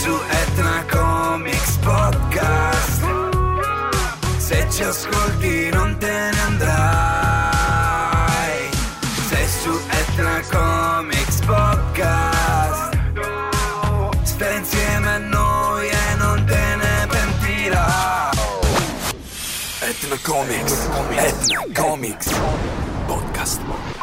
su Etna Comics Podcast. Se ci ascolti non te ne andrai. Sei su Etna Comics Podcast. Stai insieme a noi e non te ne pentirai. Etna Comics. Etna Comics Podcast.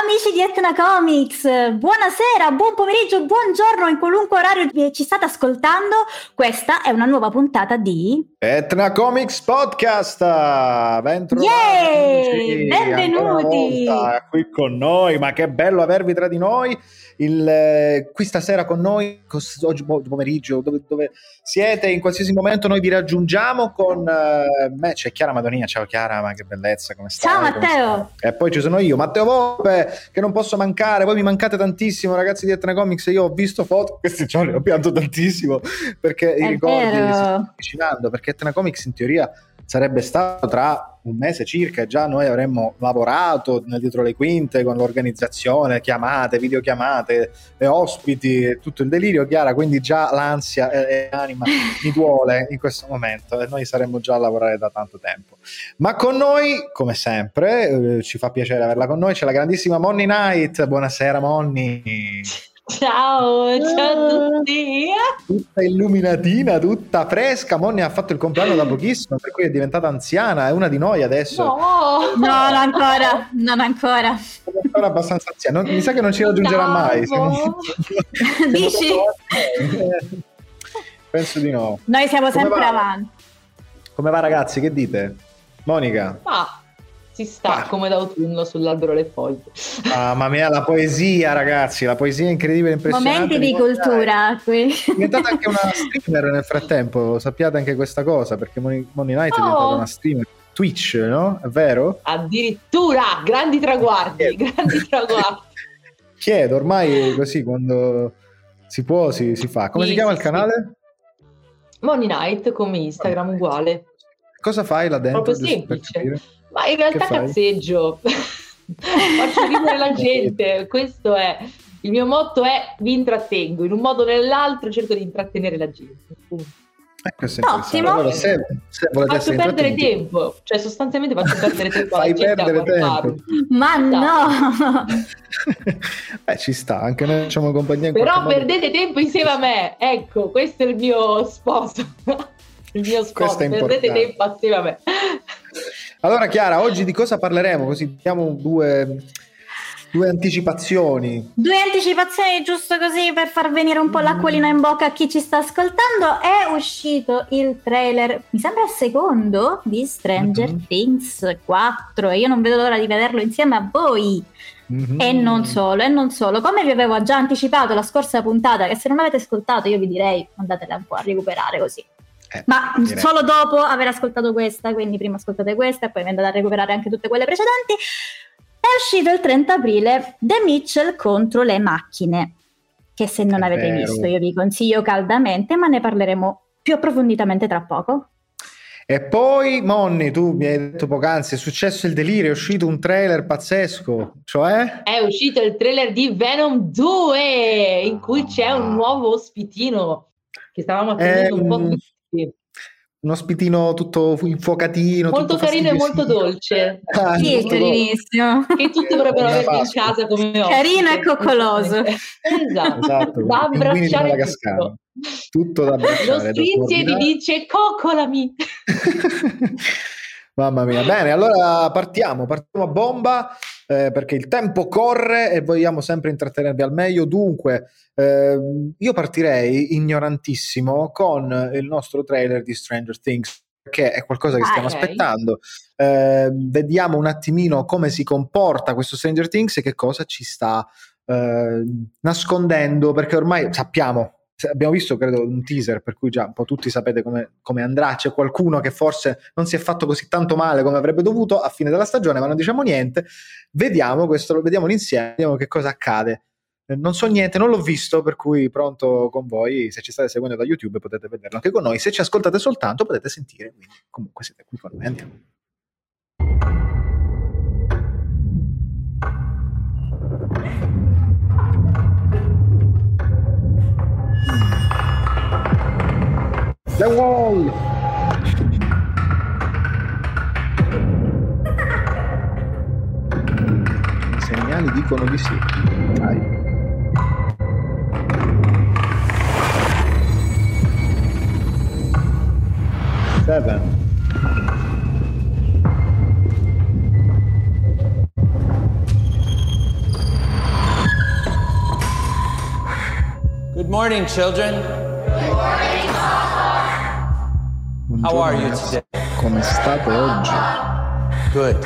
Amici di Etna Comics, buonasera, buon pomeriggio, buongiorno in qualunque orario ci state ascoltando. Questa è una nuova puntata di Etna Comics Podcast. Bentrovati. Yay! Benvenuti qui con noi, ma che bello avervi tra di noi. Il, eh, qui stasera con noi, oggi pomeriggio, dove, dove, siete, in qualsiasi momento noi vi raggiungiamo con uh, me, c'è Chiara Madonia, ciao Chiara, ma che bellezza, come stai? Ciao Matteo! E poi ci sono io, Matteo Volpe, che non posso mancare, voi mi mancate tantissimo ragazzi di Etna Comics, io ho visto foto, questi giorni ho pianto tantissimo, perché È i ricordi vero. si stanno avvicinando, perché Etna Comics in teoria sarebbe stato tra un mese circa e già noi avremmo lavorato dietro le quinte con l'organizzazione, chiamate, videochiamate, e ospiti e tutto il delirio, Chiara, quindi già l'ansia e, e l'anima mi duole in questo momento e noi saremmo già a lavorare da tanto tempo. Ma con noi, come sempre, eh, ci fa piacere averla con noi, c'è la grandissima Monni Knight, buonasera Monni. Ciao, ciao a tutti. Tutta illuminatina, tutta fresca. Monni ha fatto il compleanno da pochissimo, per cui è diventata anziana, è una di noi adesso. No, No, non ancora, non ancora. È ancora abbastanza anziana. Non- mi sa che non ci raggiungerà mai. Bravo. Dici? Penso di no. Noi siamo Come sempre va? avanti. Come va ragazzi? Che dite? Monica? Ma si sta Ah. come d'autunno sull'albero le foglie. Mamma mia, la poesia ragazzi, la poesia è incredibile, impressionante. Momenti di cultura qui. È diventata anche una streamer nel frattempo, sappiate anche questa cosa, perché Moni Moni Knight è Oh. diventata una streamer. Twitch, no? È vero? Addirittura grandi traguardi, Eh. grandi traguardi. Chiedo, ormai così quando si può si, si fa. Come Sì, si chiama sì, il sì. canale? Money Night come Instagram uguale. Cosa fai là dentro? Proprio semplice. Ma in realtà cazzeggio. Faccio ridere la gente. Questo è il mio motto è vi intrattengo. In un modo o nell'altro cerco di intrattenere la gente. Questo è. Ottimo. Allora, se, se volete Faccio perdere tempo, cioè sostanzialmente faccio perdere tempo Fai gente perdere tempo. Ma no! eh, ci sta, anche noi facciamo compagnia Però modo. perdete tempo insieme a me, ecco, questo è il mio sposo. Il mio è perdete assieme a me. Allora, Chiara, oggi di cosa parleremo? Così diamo due, due anticipazioni. Due anticipazioni giusto così per far venire un po' l'acquolina in bocca a chi ci sta ascoltando. È uscito il trailer, mi sembra il secondo di Stranger Mhm. Things 4 e io non vedo l'ora di vederlo insieme a voi. Mhm. E non solo, e non solo. Come vi avevo già anticipato la scorsa puntata, che se non avete ascoltato io vi direi andatela un po' a recuperare così. Eh, Ma direi. solo dopo aver ascoltato questa, quindi prima ascoltate questa e poi vi andate a recuperare anche tutte quelle precedenti. È uscito il 30 aprile The Mitchell contro le macchine, che se non È avete vero. visto io vi consiglio caldamente, ma ne parleremo più approfonditamente tra poco. E poi, Monni, tu mi hai detto poc'anzi, è successo il delirio, è uscito un trailer pazzesco, cioè? È uscito il trailer di Venom 2, in cui c'è un nuovo ospitino che stavamo attendendo un po' Ehm, Un ospitino tutto fu- infuocatino. Molto tutto carino e molto dolce. Ah, Sì, è molto dolce. carinissimo. Che tutti vorrebbero avere in casa come ospite. Carino e coccoloso. Esatto. Esatto, da di abbracciare tutto. Tutto da Lo abbracciare. da stringe e ti coordinare. dice coccolami. Mamma mia, bene, allora partiamo, partiamo a bomba eh, perché il tempo corre e vogliamo sempre intrattenervi al meglio. Dunque, ehm, io partirei ignorantissimo con il nostro trailer di Stranger Things, perché è qualcosa che stiamo Ok. aspettando. Eh, vediamo un attimino come si comporta questo Stranger Things e che cosa ci sta eh, nascondendo, perché ormai sappiamo. Abbiamo visto, credo, un teaser per cui già un po' tutti sapete come, come andrà. C'è qualcuno che forse non si è fatto così tanto male come avrebbe dovuto a fine della stagione, ma non diciamo niente. Vediamo questo, lo vediamo insieme, vediamo che cosa accade. Eh, Non so niente, non l'ho visto, per cui pronto con voi. Se ci state seguendo da YouTube potete vederlo anche con noi. Se ci ascoltate soltanto potete sentire. Quindi comunque siete qui con noi. Andiamo. Firewall! I segnali dicono di sì. Dai. Seven. Good morning, children. How are you today? Come state oggi? Good.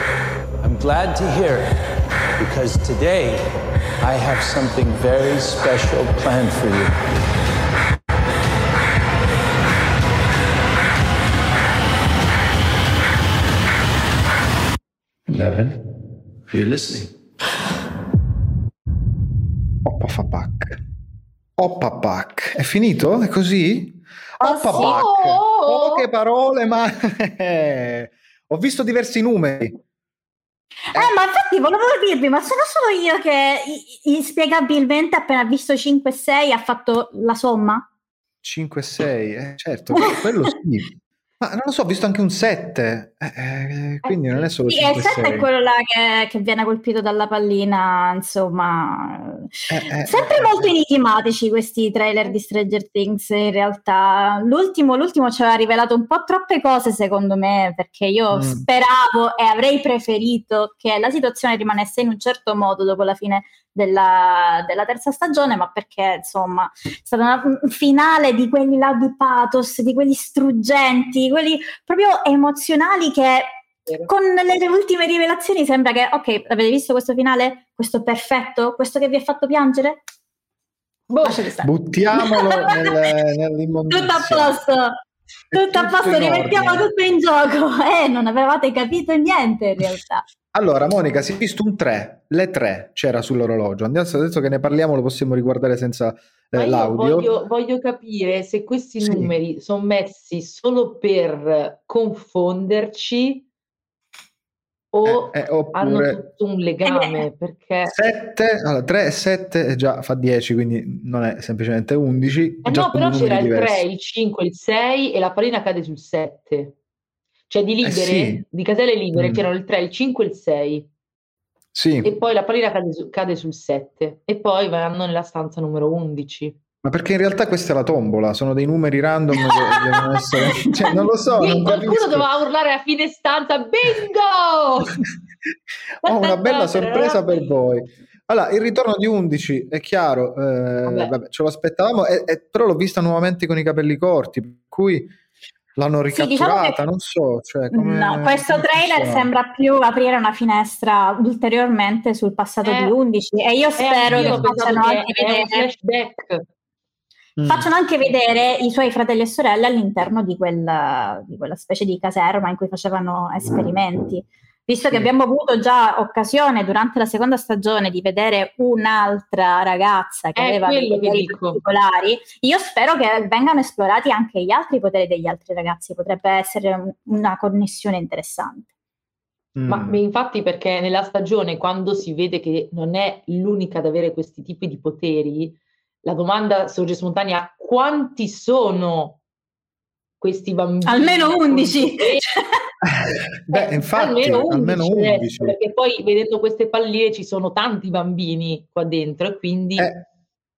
I'm glad to hear it because today I have something very special planned for you. Eleven, are you listening? Oppa fa pack. Oppa pack. È finito? È così? Oh, sì. pack. Oh! Poche parole, ma ho visto diversi numeri. Eh, ma infatti volevo dirvi, ma sono solo io che inspiegabilmente appena visto 5 e 6 ha fatto la somma? 5 e 6, eh, certo, quello sì. Ma non lo so, ho visto anche un 7, eh, eh, quindi non è solo Sì, e 5 il e 7 è 6. quello là che, che viene colpito dalla pallina, insomma. Eh, eh, Sempre eh, molto eh. enigmatici questi trailer di Stranger Things in realtà. L'ultimo, l'ultimo ci aveva rivelato un po' troppe cose secondo me, perché io Mm. speravo e avrei preferito che la situazione rimanesse in un certo modo dopo la fine della, della terza stagione, ma perché insomma è stato una- un finale di quelli là di pathos, di quelli struggenti, quelli proprio emozionali che con le ultime rivelazioni sembra che, ok, avete visto questo finale? Questo perfetto? Questo che vi ha fatto piangere? Boh. Buttiamolo nel- nell'immondizia. Tutto a posto, tutto a tutto posto, in rimettiamo ordine. tutto in gioco. Eh, non avevate capito niente in realtà. Allora, Monica, si è visto un 3, le 3 c'era sull'orologio. Andiamo adesso che ne parliamo, lo possiamo riguardare senza eh, l'audio. voglio, voglio capire se questi Sì. numeri sono messi solo per confonderci o Eh, eh, hanno oppure tutto un legame, perché 7, allora 3 e 7 già fa 10, quindi non è semplicemente 11. Eh già no, però c'era il 3, diversi. il 5, il 6 e la pallina cade sul 7. Cioè di libere, sì. di caselle libere Mm. c'erano il 3, il 5 e il 6 Sì, e poi la pallina cade, su- cade sul 7 e poi vanno nella stanza numero 11. ma perché in realtà questa è la tombola, sono dei numeri random che devono essere... Cioè, non lo so, non qualcuno doveva urlare a fine stanza bingo! Ho una bella sorpresa per voi. Allora, il ritorno di 11 è chiaro, eh, Vabbè. vabbè, ce lo aspettavamo, e- e- però l'ho vista nuovamente con i capelli corti, per cui l'hanno Sì, diciamo ricatturata, che- non so. Cioè, come- No, questo come trailer funziona. sembra più aprire una finestra ulteriormente sul passato Eh, di 11 e io E spero anch'io che ho pensato facciano che anche vedere flashback. Mm. facciano anche vedere i suoi fratelli e sorelle all'interno di quella, di quella specie di caserma in cui facevano esperimenti. Visto che Sì. abbiamo avuto già occasione durante la seconda stagione di vedere un'altra ragazza che È aveva dei che poteri particolari, io spero che vengano esplorati anche gli altri poteri degli altri ragazzi, potrebbe essere un- una connessione interessante. Ma Mm. beh, infatti perché nella stagione quando si vede che non è l'unica ad avere questi tipi di poteri, la domanda sorge spontanea, quanti sono questi bambini? Almeno con 11. Beh, Eh, infatti, almeno 11, almeno deve 11. essere, perché poi vedendo queste palline ci sono tanti bambini qua dentro e quindi Eh,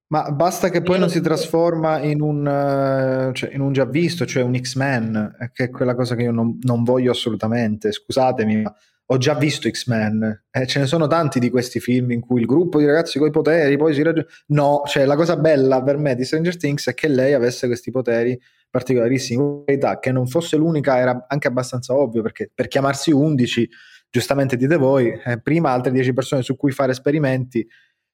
ma basta che poi non si trasforma in un, eh, cioè, in un già visto, cioè un X-Men, eh, che è quella cosa che io non, non voglio assolutamente. Scusatemi, ma ho già visto X-Men. Eh, ce ne sono tanti di questi film in cui il gruppo di ragazzi con i poteri poi si raggiunge. No, cioè la cosa bella per me di Stranger Things è che lei avesse questi poteri particolarissimi. Verità, che non fosse l'unica era anche abbastanza ovvio perché per chiamarsi 11, giustamente dite voi, eh, prima altre 10 persone su cui fare esperimenti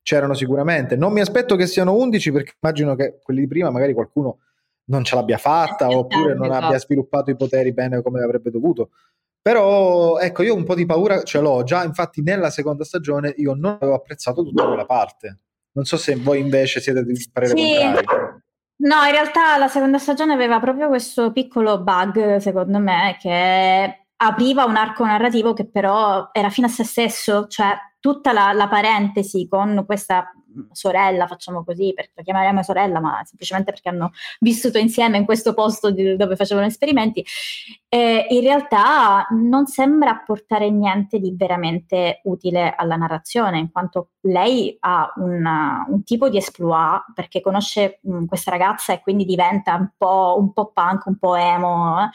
c'erano sicuramente. Non mi aspetto che siano 11 perché immagino che quelli di prima magari qualcuno non ce l'abbia fatta oppure non abbia sviluppato i poteri bene come avrebbe dovuto. Però ecco, io un po' di paura ce l'ho già, infatti nella seconda stagione io non avevo apprezzato tutta quella parte. Non so se voi invece siete di parere Sì. contrario. No, in realtà la seconda stagione aveva proprio questo piccolo bug, secondo me, che apriva un arco narrativo che però era fine a se stesso, cioè tutta la, la parentesi con questa sorella, facciamo così, perché la chiameremo sorella, ma semplicemente perché hanno vissuto insieme in questo posto di, dove facevano esperimenti, eh, in realtà non sembra apportare niente di veramente utile alla narrazione, in quanto lei ha una, un tipo di exploit perché conosce mh, questa ragazza e quindi diventa un po', un po' punk, un po' emo, eh,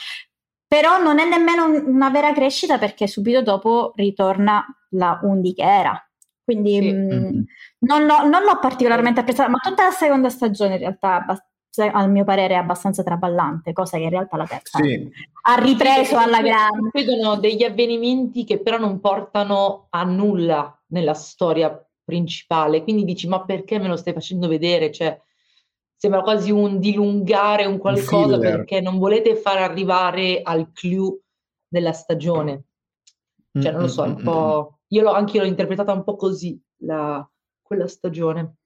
però non è nemmeno una vera crescita perché subito dopo ritorna la Undi che era. Quindi Sì. mh, Mhm. non, l'ho, non l'ho particolarmente apprezzata, ma tutta la seconda stagione in realtà, abbast- al mio parere, è abbastanza traballante, cosa che in realtà la terza Sì, ha ripreso alla grande. Succedono degli avvenimenti che però non portano a nulla nella storia principale, quindi dici ma perché me lo stai facendo vedere? Cioè, sembra quasi un dilungare un qualcosa filler. perché non volete far arrivare al clou della stagione. Cioè, non lo so, è Mm, un po'... Io l'ho, anche io l'ho interpretata un po' così, la- quella stagione.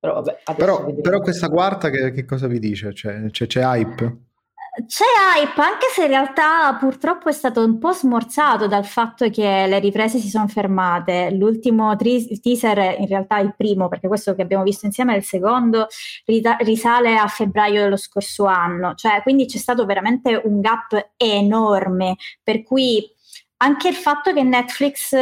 Però vabbè, Però, però questa quarta che, che cosa vi dice? Cioè, c'è, c'è hype? C'è hype, anche se in realtà purtroppo è stato un po' smorzato dal fatto che le riprese si sono fermate. L'ultimo tri- teaser, in realtà il primo, perché questo che abbiamo visto insieme è il secondo, rita- risale a febbraio dello scorso anno. Cioè, quindi c'è stato veramente un gap enorme, per cui anche il fatto che Netflix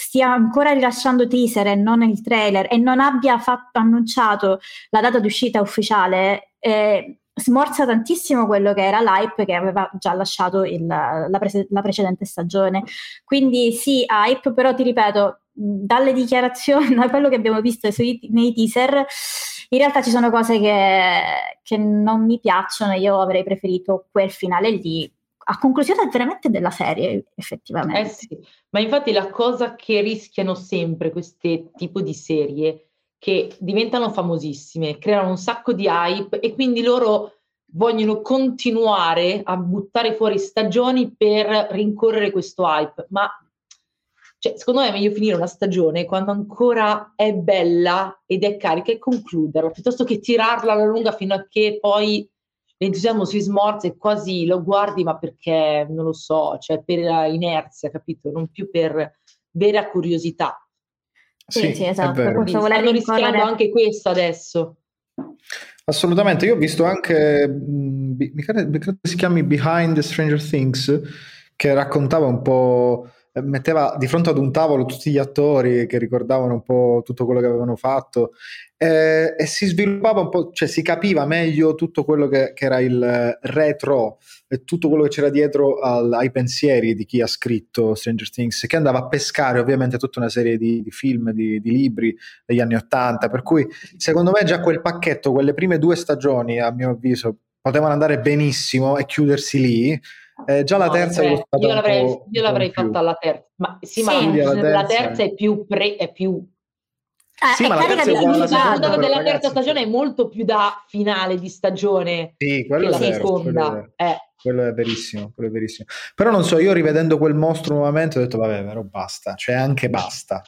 stia ancora rilasciando teaser e non il trailer e non abbia fatto, annunciato la data d'uscita ufficiale eh, smorza tantissimo quello che era l'hype che aveva già lasciato il- la, prese- la precedente stagione. Quindi sì, hype, però ti ripeto, dalle dichiarazioni, da quello che abbiamo visto sui- nei teaser, in realtà ci sono cose che, che non mi piacciono, io avrei preferito quel finale lì, a conclusione veramente della serie, effettivamente. Eh sì, ma infatti la cosa che rischiano sempre queste tipo di serie che diventano famosissime, creano un sacco di hype e quindi loro vogliono continuare a buttare fuori stagioni per rincorrere questo hype, ma cioè, secondo me è meglio finire una stagione quando ancora è bella ed è carica e concluderla, piuttosto che tirarla alla lunga fino a che poi l'entusiasmo si smorza e quasi lo guardi, ma perché non lo so, cioè per inerzia, capito? Non più per vera curiosità. Sì, sì, esatto, stanno rischiando anche questo adesso. Assolutamente, io ho visto anche, bi- mi credo, mi credo si chiami Behind the Stranger Things, che raccontava un po', eh, metteva di fronte ad un tavolo tutti gli attori che ricordavano un po' tutto quello che avevano fatto eh, e si sviluppava un po', cioè si capiva meglio tutto quello che, che era il eh, retro e tutto quello che c'era dietro al- ai pensieri di chi ha scritto Stranger Things, che andava a pescare ovviamente tutta una serie di, di film, di, di libri degli anni Ottanta, per cui secondo me già quel pacchetto, quelle prime due stagioni, a mio avviso, potevano andare benissimo e chiudersi lì. Eh, già la No, terza cioè, io un l'avrei, po'- io l'avrei fatta alla terza, ma sì, ma Sì. Alla la terza. terza è più, pre, è più Eh, Sì, ma la carica di però, della ragazzi, terza stagione è molto più da finale di stagione Sì, che quello la è vero, quello è seconda. Eh, Quello è verissimo, quello è verissimo. Però non so, io rivedendo quel mostro nuovamente ho detto, vabbè, però basta, cioè anche basta.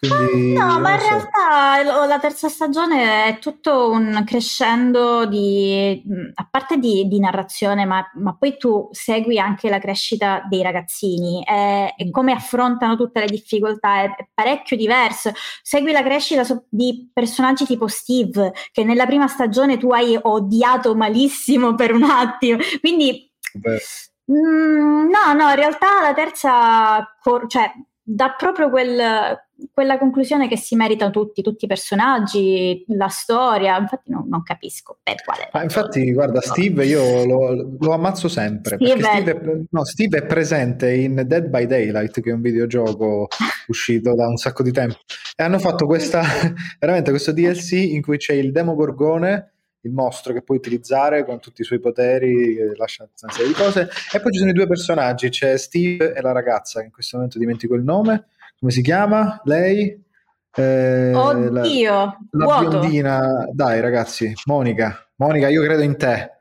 Quindi, No, non ma in so. realtà la terza stagione è tutto un crescendo di, a parte di, di narrazione, ma, ma poi tu segui anche la crescita dei ragazzini e, e come affrontano tutte le difficoltà, è, è parecchio diverso. Segui la crescita so- di personaggi tipo Steve, che nella prima stagione tu hai odiato malissimo per un attimo, quindi Mm, no, no, in realtà la terza cor- cioè, dà proprio quel- quella conclusione che si meritano tutti, tutti i personaggi, la storia. Infatti, non, non capisco per quale. Ah, infatti, guarda, Steve io lo, lo ammazzo sempre Steve Steve è, no, Steve è presente in Dead by Daylight, che è un videogioco uscito da un sacco di tempo. E hanno fatto questa, veramente questo DLC in cui c'è il Demogorgone, il mostro che puoi utilizzare con tutti i suoi poteri, che lascia serie di cose. E poi ci sono i due personaggi, c'è Steve e la ragazza, che in questo momento dimentico il nome. Come si chiama? Lei? Eh, la- Oddio, la vuoto. biondina, dai ragazzi, Monica, Monica, io credo in te.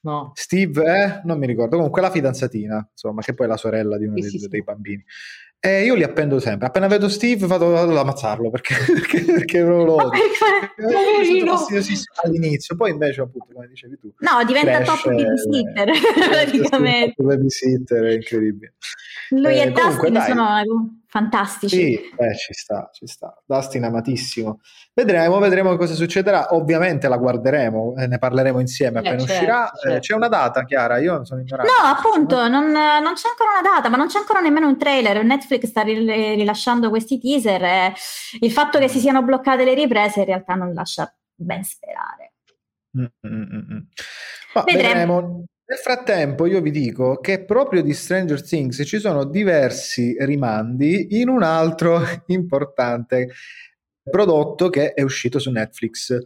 no. Steve, eh? Non mi ricordo, comunque la fidanzatina, insomma, che poi è la sorella di uno Sì, dei, sì, dei bambini. E io li appendo sempre. Appena vedo Steve, vado, vado ad ammazzarlo perché, perché, perché lo lo Ma odio. Poverino. fastidiosissimo all'inizio, poi invece, appunto, come dicevi tu, No, diventa top cresce, babysitter eh, praticamente. Top babysitter, è incredibile. Lui Eh, e comunque, Dustin dai. sono fantastici. Sì, eh, ci sta, ci sta. Dustin amatissimo. Vedremo, vedremo cosa succederà. Ovviamente la guarderemo, e ne parleremo insieme Eh, appena certo, uscirà. Eh, certo. c'è una data, Chiara? Io sono ignorante. No, appunto, non, non c'è ancora una data, ma non c'è ancora nemmeno un trailer. Netflix sta ril- rilasciando questi teaser e il fatto che si siano bloccate le riprese in realtà non lascia ben sperare. Mm, mm, mm, mm. Vedremo. vedremo. Nel frattempo io vi dico che proprio di Stranger Things ci sono diversi rimandi in un altro importante prodotto che è uscito su Netflix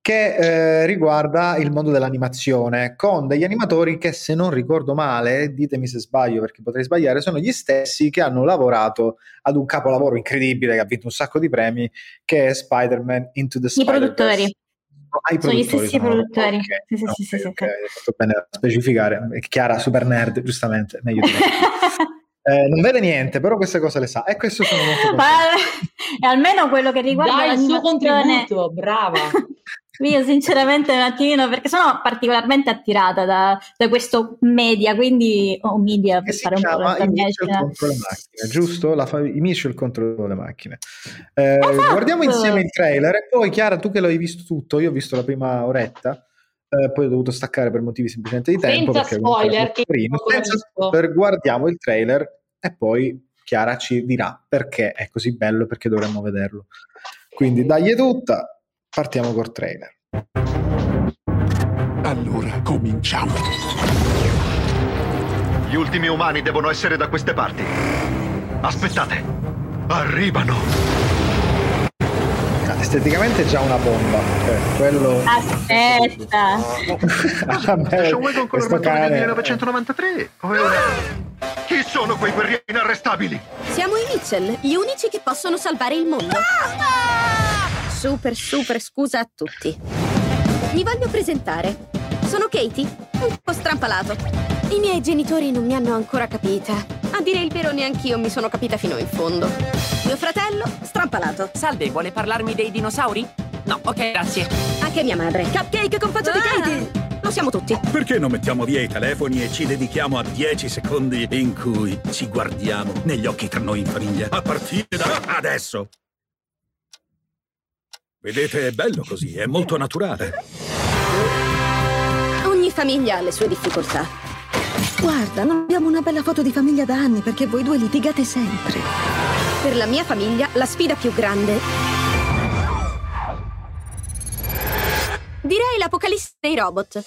che eh, riguarda il mondo dell'animazione con degli animatori che se non ricordo male, ditemi se sbaglio perché potrei sbagliare, sono gli stessi che hanno lavorato ad un capolavoro incredibile che ha vinto un sacco di premi che è Spider-Man Into the I Spider-Verse. produttori. Ah, i Sono gli produttori stessi sono- produttori. ok, Sì, sì, ok, sì, sì, sì, ok, sì. bene a specificare. È Chiara, super nerd, giustamente, meglio di me. Eh, non vede niente, però queste cose le sa. E questo sono molto contento. E almeno quello che riguarda Dai il suo contributo, brava. Io sinceramente un attimino, perché sono particolarmente attirata da, da questo media, quindi, o media Che per fare un po' la contro le macchine, giusto? La fa- I Mitchell contro le macchine. Eh, Esatto. Guardiamo insieme il trailer e poi Chiara, tu che l'hai visto tutto, io ho visto la prima oretta, eh, poi ho dovuto staccare per motivi semplicemente di tempo. Senza spoiler, l'ho Senza spoiler, guardiamo il trailer e poi Chiara ci dirà perché è così bello e perché dovremmo vederlo. Quindi dagli tutta, partiamo col trailer. Allora cominciamo. Gli ultimi umani devono essere da queste parti. Aspettate. Arrivano. Ah, Esteticamente è già una bomba, cioè, quello... Aspetta, John Wayne con questo l'armatura del cane... 1993. O è una- Chi sono quei guerrieri inarrestabili? Siamo i Mitchell, gli unici che possono salvare il mondo. Super, super scusa a tutti. Mi voglio presentare. Sono Katie, un po' strampalato. I miei genitori non mi hanno ancora capita. A dire il vero, neanch'io mi sono capita fino in fondo. Mio fratello, strampalato. Salve, vuole parlarmi dei dinosauri? No, ok, grazie. Anche mia madre. Cupcake con faccia di Katie. Lo siamo tutti. Perché non mettiamo via i telefoni e ci dedichiamo a 10 secondi in cui ci guardiamo negli occhi tra noi in famiglia? A partire da adesso. Vedete, è bello così, è molto naturale. Ogni famiglia ha le sue difficoltà. Guarda, non abbiamo una bella foto di famiglia da anni perché voi due litigate sempre. Per la mia famiglia, la sfida più grande. Direi l'apocalisse dei robot.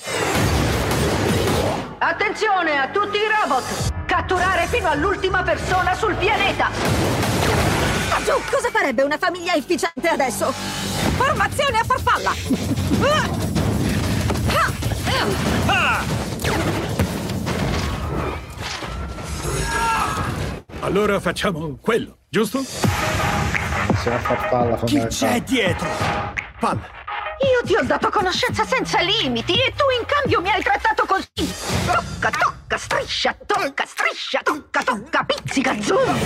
Attenzione a tutti i robot! Catturare fino all'ultima persona sul pianeta! Ah, giù, cosa farebbe una famiglia efficiente adesso? Formazione a farfalla! Allora facciamo quello, giusto? Se la farfalla fondamentale. dietro? Palla. Io ti ho dato conoscenza senza limiti e tu in cambio mi hai trattato così! Tocca, tocca, striscia, tocca, striscia, tocca, tocca, pizzica, zoom!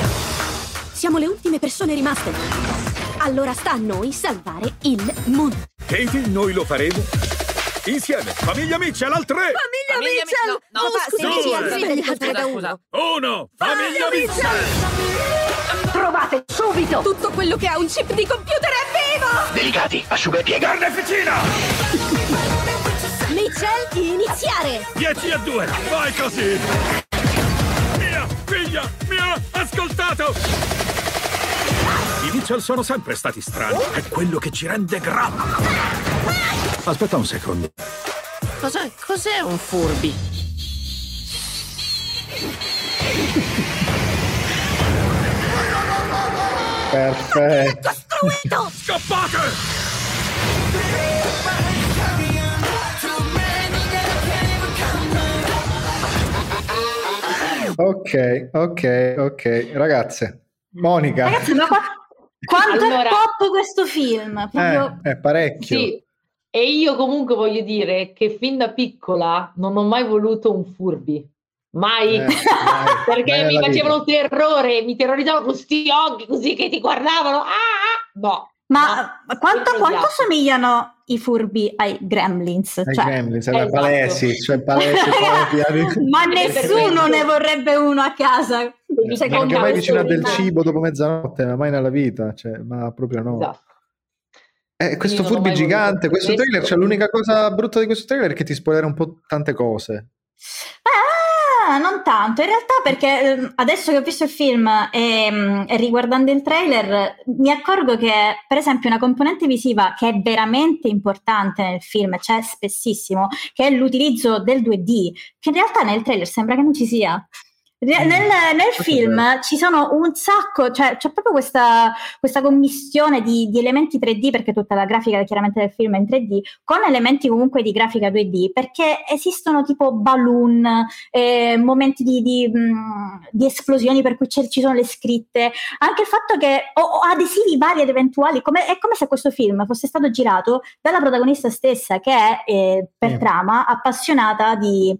Siamo le ultime persone rimaste. Allora sta a noi salvare il mondo. Katie, noi lo faremo. Insieme, famiglia Mitchell al 3! Famiglia, Famiglia Mitchell! Mitchell! No, no, scusa, scusa. uno. Uno, famiglia Mitchell! Provate subito! Tutto quello che ha un chip di computer è vivo! Delicati, asciugapiega. Carneficina! Mitchell, iniziare! 10 a 2, vai così! Mia figlia mi ha ascoltato! I Mitchell sono sempre stati strani, è quello che ci rende grandi. Aspetta un secondo. Cos'è, cos'è un furby? Perfetto. Costruito! Scappate! Ok, ok, ok. Ragazze, Monica, ragazzi, ma qua- quanto Allora- è pop questo film? Proprio... eh, è parecchio. Sì, e io comunque voglio dire che fin da piccola non ho mai voluto un furby. Mai. Eh, Perché mai mi facevano vita. terrore, mi terrorizzavano con sti occhi così che ti guardavano. Ah, ah. no. Ma no, ma quanto, quanto somigliano i furbi ai gremlins. Ai cioè, Gremlins, esatto. palesi, cioè palesi ma nessuno ne vorrebbe uno a casa. Secondo Neanche mai vicino a del cibo dopo mezzanotte, ma mai nella vita, cioè, ma proprio no. Esatto. Eh, questo non furbi gigante, questo questo. trailer, cioè, l'unica cosa brutta di questo trailer è che ti spoilerà un po' tante cose. Ah, non tanto, in realtà perché ehm, adesso che ho visto il film e, mm, e riguardando il trailer mi accorgo che per esempio una componente visiva che è veramente importante nel film, c'è spessissimo, che è l'utilizzo del 2D, che in realtà nel trailer sembra che non ci sia. Nel, nel film ci sono un sacco, cioè c'è proprio questa, questa commissione di, di elementi 3D, perché tutta la grafica chiaramente del film è in 3D, con elementi comunque di grafica 2D, perché esistono tipo balloon, eh, momenti di, di, mh, di esplosioni per cui ci sono le scritte, anche il fatto che o, o adesivi vari ed eventuali, come- è come se questo film fosse stato girato dalla protagonista stessa, che è eh, per Sì. trama appassionata di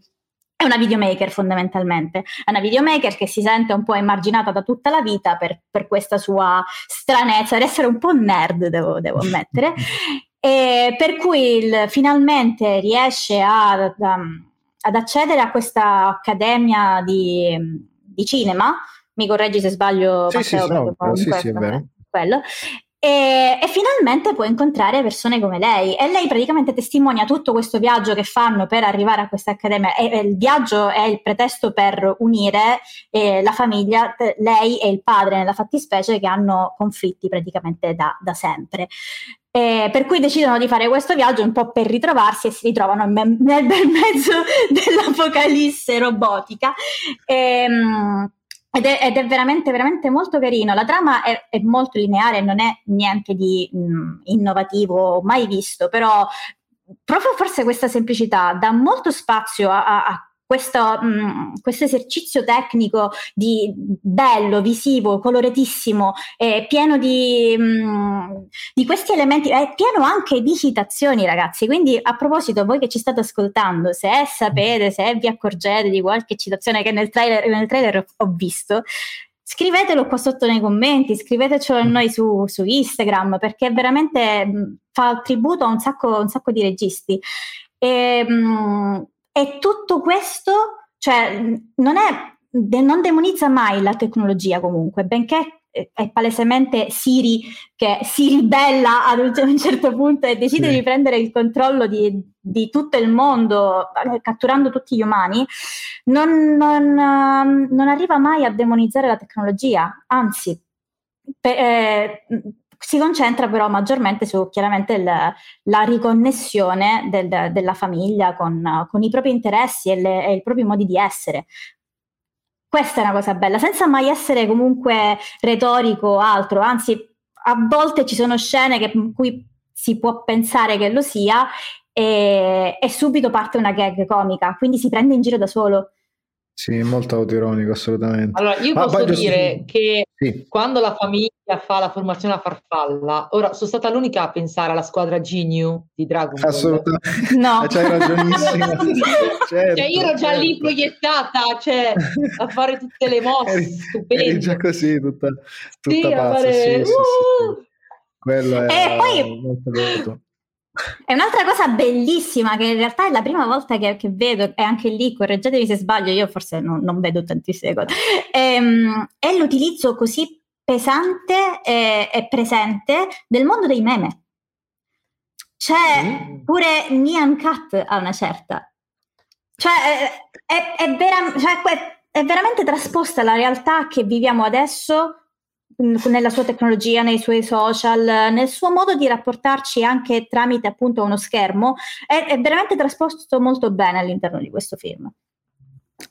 è una videomaker fondamentalmente, è una videomaker che si sente un po' emarginata da tutta la vita per, per questa sua stranezza, ad essere un po' nerd, devo, devo ammettere, e per cui il- finalmente riesce a- ad, ad accedere a questa accademia di, di cinema, mi correggi se sbaglio, Sì, Matteo, sì, no, sì, sì, è vero. quello. E, e finalmente può incontrare persone come lei e lei praticamente testimonia tutto questo viaggio che fanno per arrivare a questa accademia e, e il viaggio è il pretesto per unire eh, la famiglia, eh, lei e il padre nella fattispecie che hanno conflitti praticamente da, da sempre. E per cui decidono di fare questo viaggio un po' per ritrovarsi e si ritrovano me- nel bel mezzo dell'apocalisse robotica. Ehm, ed è, ed è veramente, veramente molto carino. La trama è, è molto lineare, non è niente di mh, innovativo mai visto, però proprio forse questa semplicità dà molto spazio a, a- a questo, mh, questo esercizio tecnico di bello, visivo, coloratissimo, eh, pieno di, mh, di questi elementi, è pieno anche di citazioni, ragazzi. Quindi, a proposito, voi che ci state ascoltando, se sapete, se vi accorgete di qualche citazione che nel trailer, nel trailer ho visto, scrivetelo qua sotto nei commenti, scrivetecelo a noi su, su Instagram, perché veramente mh, fa tributo a un sacco, un sacco di registi. E, mh, e tutto questo, cioè, non è non demonizza mai la tecnologia comunque, benché eh, è palesemente Siri che si ribella ad un, certo punto e decide Sì. di prendere il controllo di, di tutto il mondo, eh, catturando tutti gli umani, non, non, ehm, non arriva mai a demonizzare la tecnologia, anzi, pe- eh, si concentra però maggiormente su chiaramente il- la riconnessione del- della famiglia con, con i propri interessi e, le- e i propri modi di essere. Questa è una cosa bella, senza mai essere comunque retorico o altro, anzi a volte ci sono scene che- in cui si può pensare che lo sia e, e subito parte una gag comica, quindi si prende in giro da solo. Sì, molto autoironico, assolutamente. Allora, io Ma posso poi giusto- dire che Sì. quando la famiglia fa la formazione a farfalla, ora sono stata l'unica a pensare alla squadra Genu di Dragon Ball. Assolutamente. No. Eh, C'hai ragionissimo. Certo, cioè, io ero già lì certo. proiettata, cioè, a fare tutte le mosse Eri, stupende. eri già così, tutta, tutta Sì, pazza. fare- Sì, sì, sì, Uh! sì. Quello è E poi- molto voluto. È un'altra cosa bellissima che in realtà è la prima volta che, che vedo, e anche lì correggetemi se sbaglio, io forse non, non vedo tantissime cose, ehm, è l'utilizzo così pesante e, e presente del mondo dei meme. C'è pure Nyan Cat a una certa. Cioè, è, è- vera- cioè, è veramente trasposta la realtà che viviamo adesso nella sua tecnologia, nei suoi social, nel suo modo di rapportarci anche tramite appunto uno schermo, è, è veramente trasposto molto bene all'interno di questo film.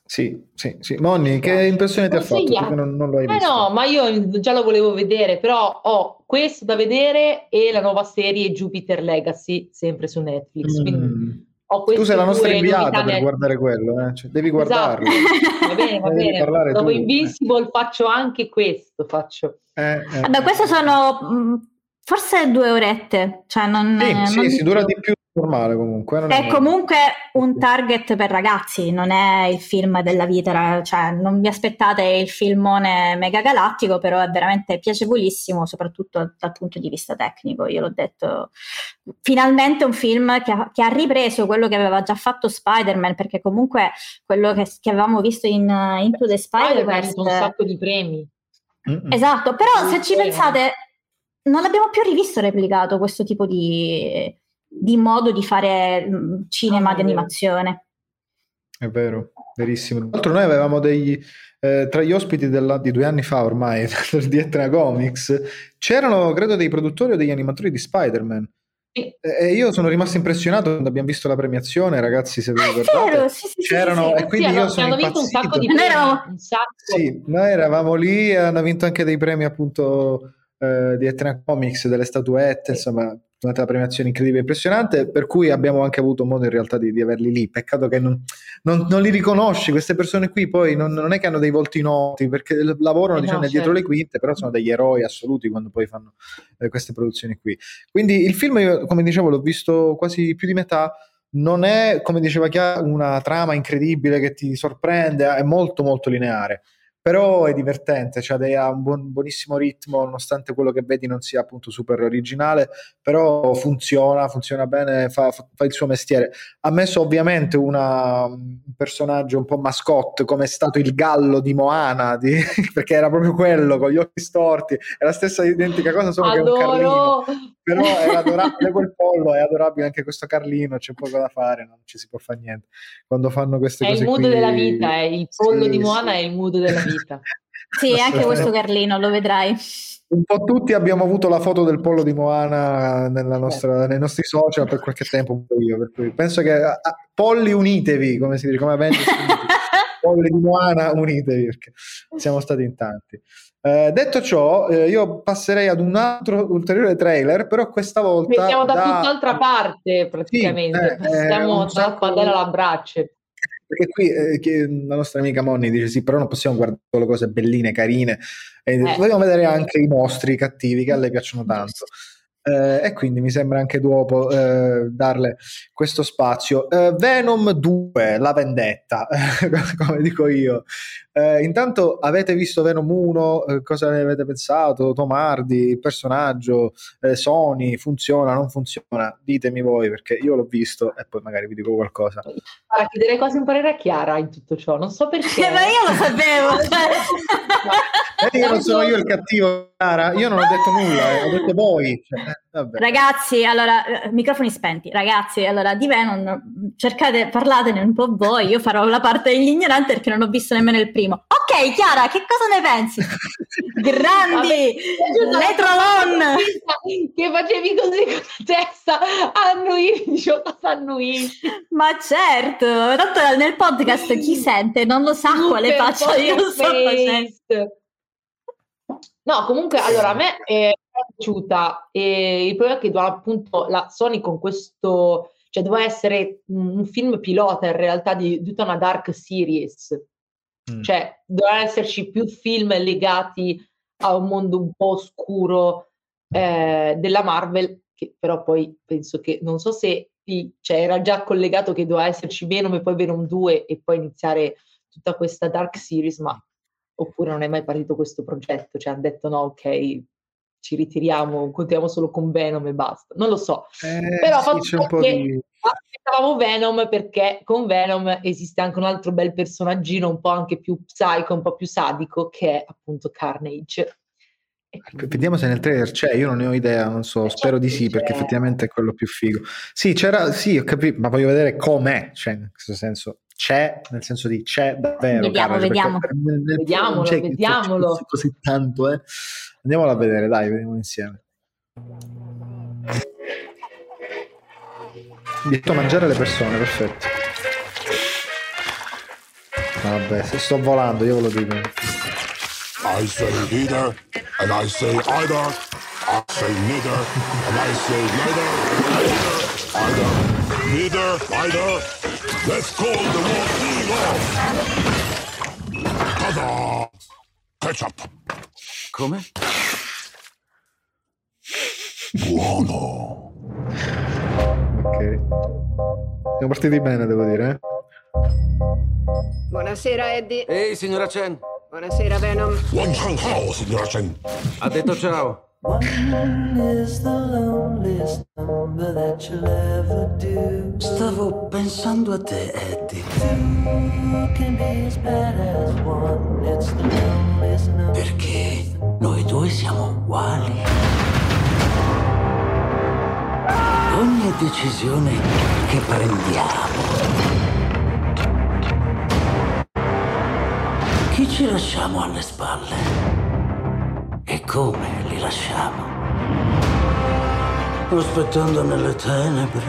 Sì, sì, sì. Monni, che impressione ti ha fatto? Non, non lo hai Eh visto. no, ma io già lo volevo vedere, però ho questo da vedere e la nuova serie Jupiter Legacy, sempre su Netflix. Quindi Mm. Ho Tu sei la nostra inviata per guardare quello, eh? Cioè, devi Esatto. guardarlo. Va bene, va bene. Dopo tu. Invincible faccio anche questo, faccio. Eh, eh. Vabbè, queste sono mh, forse due orette, cioè non, Sì, eh, sì, non si di dura di più normale comunque. non è È comunque un target per ragazzi, non è il film della vita, cioè non vi aspettate il filmone mega galattico, però è veramente piacevolissimo, soprattutto dal punto di vista tecnico. Io l'ho detto, finalmente un film che ha, che ha ripreso quello che aveva già fatto Spider-Man, perché comunque quello che, che avevamo visto in uh, Into the Spider-Man ha vinto un sacco di premi. Mm-mm. Esatto, però se ci pensate, non l'abbiamo più rivisto replicato questo tipo di, di modo di fare mm, cinema Ah, di animazione. È vero, verissimo. Tra l'altro noi avevamo degli, eh, tra gli ospiti della- di due anni fa ormai, di Etna Comics, c'erano credo dei produttori o degli animatori di Spider-Man. Sì. E io sono rimasto impressionato quando abbiamo visto la premiazione, ragazzi, se vi Ah, ricordate. vero, sì, sì, C'erano- sì, e sì. quindi Sì, io sono vinto un sacco di. Noi premi, sacco. Sì, noi eravamo lì e hanno vinto anche dei premi appunto eh, di Etna Comics, delle statuette, insomma, la premiazione incredibile e impressionante, per cui abbiamo anche avuto modo in realtà di, di averli lì. Peccato che non, non- non li riconosci, queste persone qui poi non, non è che hanno dei volti noti, perché lavorano Eh no, diciamo, nel dietro le certo. quinte, però sono degli eroi assoluti quando poi fanno eh, queste produzioni qui. Quindi il film, io, come dicevo, l'ho visto quasi più di metà. Non è, come diceva Chiara, una trama incredibile che ti sorprende, è molto molto lineare però è divertente, cioè ha un buon- buonissimo ritmo, nonostante quello che vedi non sia appunto super originale, però funziona, funziona bene, fa, fa- il suo mestiere. Ha messo ovviamente una- un personaggio un po' mascotte, come è stato il gallo di Moana, di- perché era proprio quello, con gli occhi storti, è la stessa identica cosa, solo che è un Carlino. Adoro! Però è adorabile quel pollo, è adorabile anche questo Carlino, c'è poco da fare, non ci si può fare niente. Quando fanno queste È cose il mood qui- della vita, è il pollo Sì, di Moana sì. è il mood della vita. Sì, anche questo. Carlino, lo vedrai. Un po' tutti abbiamo avuto la foto del pollo di Moana nella nostra- nei nostri social per qualche tempo, un po' io, per cui penso che ah, polli unitevi, come si dice, come Avengers polli di Moana unitevi, perché siamo stati in tanti. Eh, detto ciò, eh, io passerei ad un altro ulteriore trailer, però questa volta Siamo da da- tutt'altra parte praticamente, Sì, eh, siamo un dalla sacco- braccia. Perché qui eh, che la nostra amica Monni dice sì, però non possiamo guardare solo cose belline, carine, e Eh. vogliamo vedere anche i mostri cattivi che a lei piacciono tanto. Eh, e quindi mi sembra anche dopo eh, darle questo spazio. Eh, Venom 2, la vendetta, come dico io. Eh, intanto avete visto Venom 1, eh, cosa ne avete pensato? Tomardi, il personaggio, eh, Sony, funziona, non funziona? Ditemi voi perché io l'ho visto e poi magari vi dico qualcosa. Guarda, chiederei quasi un parere a Chiara in tutto ciò, non so perché. Ma io lo sapevo. Eh, io non sono io il cattivo, Chiara. Io non ho detto nulla, eh, ho detto voi. Cioè, eh, vabbè. Ragazzi, allora, eh, microfoni spenti. Ragazzi, allora, di Venom, cercate, parlatene un po' voi. Io farò la parte degli ignoranti perché non ho visto nemmeno il primo. Ok, Chiara, che cosa ne pensi? Grandi! Letrolon! Che facevi così con la testa, annuisci, dicevo cosa annuisci? Ma certo, tanto nel podcast chi sente non lo sa quale faccia io sto facendo. face. No, comunque, allora a me è piaciuta. E il problema è che appunto la Sony con questo, cioè doveva essere un un film pilota in realtà di, di tutta una dark series, Mm. cioè dovevano esserci più film legati a un mondo un po' oscuro eh, della Marvel, che però poi penso che non so se cioè, era già collegato che doveva esserci Venom e poi Venom 2 e poi iniziare tutta questa dark series, ma oppure non è mai partito questo progetto, cioè hanno detto no, ok, ci ritiriamo, continuiamo solo con Venom e basta. Non lo so. Eh, Però sì, fatto che di... aspettavamo Venom perché con Venom esiste anche un altro bel personaggino un po' anche più psycho, un po' più sadico, che è appunto Carnage. E quindi- Vediamo se nel trailer c'è, io non ne ho idea, non so, Eh, spero di certo sì, che perché effettivamente è quello più figo. Sì, c'era, sì, ho capito, ma voglio vedere com'è, cioè, in questo senso, c'è, nel senso di c'è davvero. Vediamo, Carnage, vediamo. Vediamolo, vediamolo. così tanto, eh. Andiamolo a vedere, dai, vediamo insieme. Visto mangiare le persone, perfetto. Vabbè, se sto volando, io ve lo dico. I say either, and I say either. I say neither, and I say neither. Either, neither, either. Let's call the war off. Ta-da! Ketchup. Come? Buono. Ok. Siamo partiti bene, devo dire. Eh? Buonasera, Eddie. Ehi, signora Chen. Buonasera, Venom. Wang Hang Hao, signora Chen. Ha detto ciao. Stavo pensando a te, Eddie. Perché noi due siamo uguali. Ogni decisione che prendiamo. Chi ci lasciamo alle spalle? E come li lasciamo? Aspettando nelle tenebre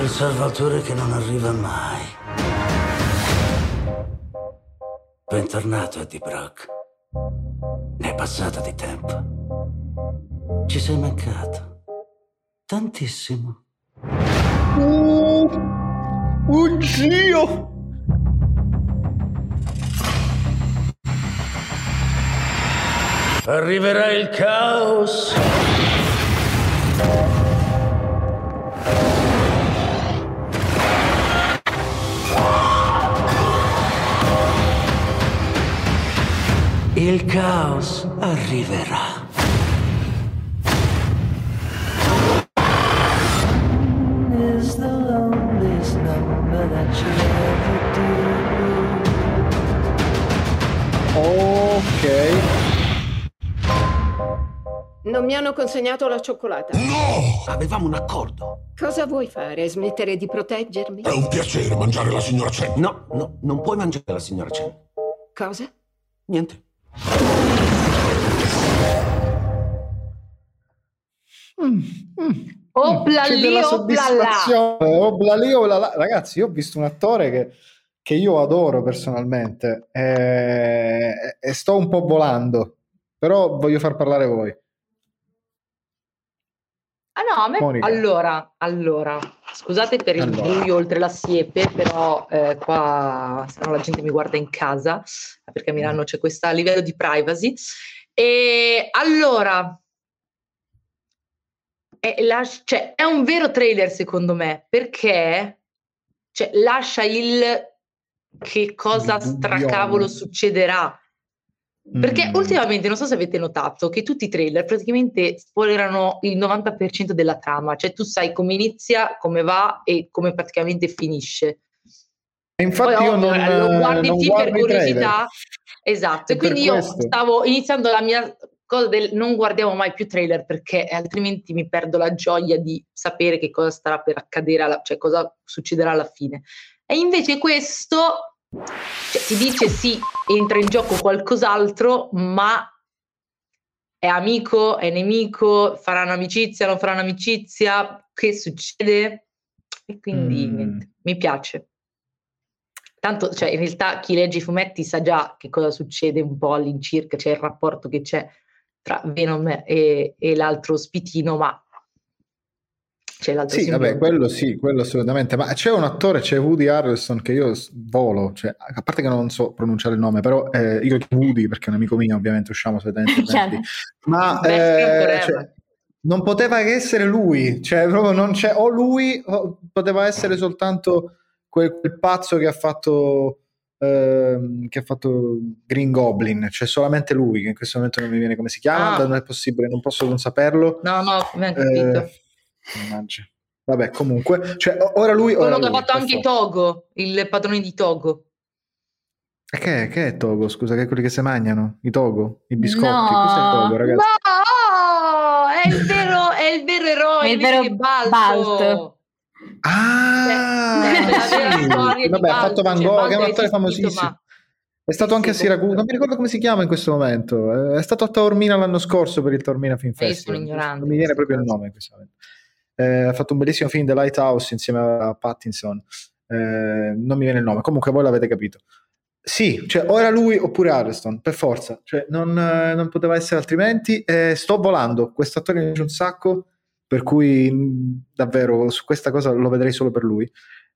il Salvatore che non arriva mai. Bentornato, Eddie Brock. È passato di tempo. Ci sei mancato. Tantissimo. Uh, un zio! Arriverà il caos. Il caos arriverà. Ok. Non mi hanno consegnato la cioccolata. No! Avevamo un accordo. Cosa vuoi fare? Smettere di proteggermi? È un piacere mangiare la signora Chen. No, no, non puoi mangiare la signora Chen. Cosa? Niente. Lì, della soddisfazione. Obla lì, obla là. Ragazzi, io ho visto un attore che, che io adoro personalmente e, e sto un po' volando, però voglio far parlare voi. Ah no, a me... Monica. Allora, allora, scusate per il Allora. buio oltre la siepe, però eh, qua se no la gente mi guarda in casa, perché a Milano c'è questo livello di privacy. E allora, è, la- cioè, è un vero trailer secondo me, perché cioè, lascia il che cosa stracavolo succederà. Perché Mm. ultimamente non so se avete notato che tutti i trailer praticamente spoilerano il 90% della trama, cioè tu sai come inizia, come va e come praticamente finisce. E infatti Poi io ovvio, non, lo guardi non guardo per curiosità, esatto. E quindi io questo. stavo iniziando la mia cosa del non guardiamo mai più trailer perché altrimenti mi perdo la gioia di sapere che cosa starà per accadere, alla- cioè cosa succederà alla fine. E invece questo cioè, ti dice sì, entra in gioco qualcos'altro, ma è amico, è nemico, faranno amicizia, non faranno amicizia, che succede? E quindi Mm. niente, mi piace. Tanto, cioè, in realtà chi legge i fumetti sa già che cosa succede un po' all'incirca, c'è il rapporto che c'è tra Venom e, e l'altro spitino, ma c'è l'altro Sì, vabbè, simbionte. quello sì, quello assolutamente. Ma c'è un attore, c'è Woody Harrelson, che io volo, cioè, a parte che non so pronunciare il nome, però eh, io Woody perché è un amico mio, ovviamente usciamo venerdì. Ma friend eh, cioè, non poteva che essere lui, cioè proprio non c'è, o lui o poteva essere soltanto quel, quel pazzo che ha fatto ehm, che ha fatto Green Goblin, cioè solamente lui, che in questo momento non mi viene come si chiama, Ah. non è possibile, non posso non saperlo. No, no, mi hai capito. Eh, mannaggia. Vabbè, comunque, cioè, ora lui, ora Quello che ha lui, fatto anche forza. Togo, il padrone di Togo. E Che, è- che è Togo? Scusa, che è quelli che si mangiano? I Togo? I biscotti? No. Cos'è Togo, ragazzi? No, è il vero, è il vero eroe, È il vero Balto. Balto. Ah, Cioè, sì. Vabbè, ha fatto Van cioè, Gogh, che è un attore famosissimo. ma- È stato anche a Siracusa, non mi ricordo come si chiama in questo momento. È stato a Taormina l'anno scorso per il Taormina Film Festival. Non mi viene proprio il nome in questo momento. Eh, ha fatto un bellissimo film The Lighthouse insieme a Pattinson. Eh, non mi viene il nome, comunque voi l'avete capito. Sì, cioè o era lui oppure Ariston, per forza, cioè non, eh, non poteva essere altrimenti. Eh, sto volando, questo attore mi piace un sacco, per cui mh, davvero su questa cosa lo vedrei solo per lui.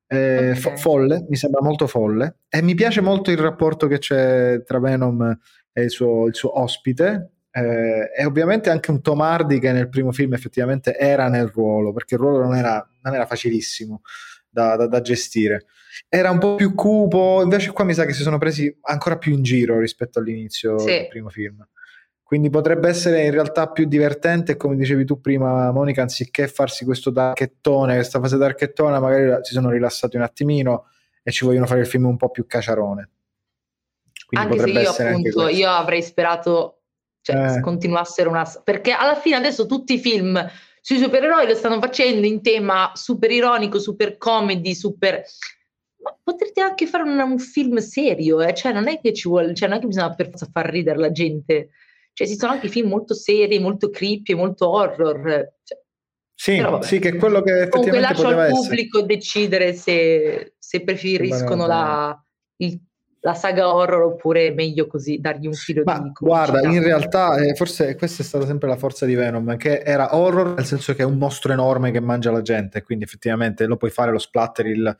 Eh, Ok. fo- folle, mi sembra molto folle e mi piace molto il rapporto che c'è tra Venom e il suo, il suo ospite. Eh, e ovviamente anche un Tom Hardy che nel primo film effettivamente era nel ruolo, perché il ruolo non era, non era facilissimo da, da, da gestire. Era un po' più cupo, invece qua mi sa che si sono presi ancora più in giro rispetto all'inizio Sì. del primo film. Quindi potrebbe essere in realtà più divertente, come dicevi tu prima, Monica, anziché farsi questo darchettone, questa fase darchettona, magari si sono rilassati un attimino e ci vogliono fare il film un po' più caciarone. Quindi anche se io appunto io avrei sperato cioè, Eh. continuassero una perché alla fine adesso tutti i film sui supereroi lo stanno facendo in tema super ironico, super comedy, super ma potrete anche fare un, un film serio, eh? cioè non è che ci vuole, cioè non è che bisogna per forza far ridere la gente. Cioè, esistono anche film molto seri, molto creepy, molto horror. Cioè, Sì, sì, che è quello che Comunque effettivamente lascio poteva al essere. pubblico decidere se, se preferiscono la, il- la saga horror oppure è meglio così dargli un filo Ma di guarda, comicità. in realtà eh, forse questa è stata sempre la forza di Venom, che era horror nel senso che è un mostro enorme che mangia la gente, quindi effettivamente lo puoi fare lo splatter, il-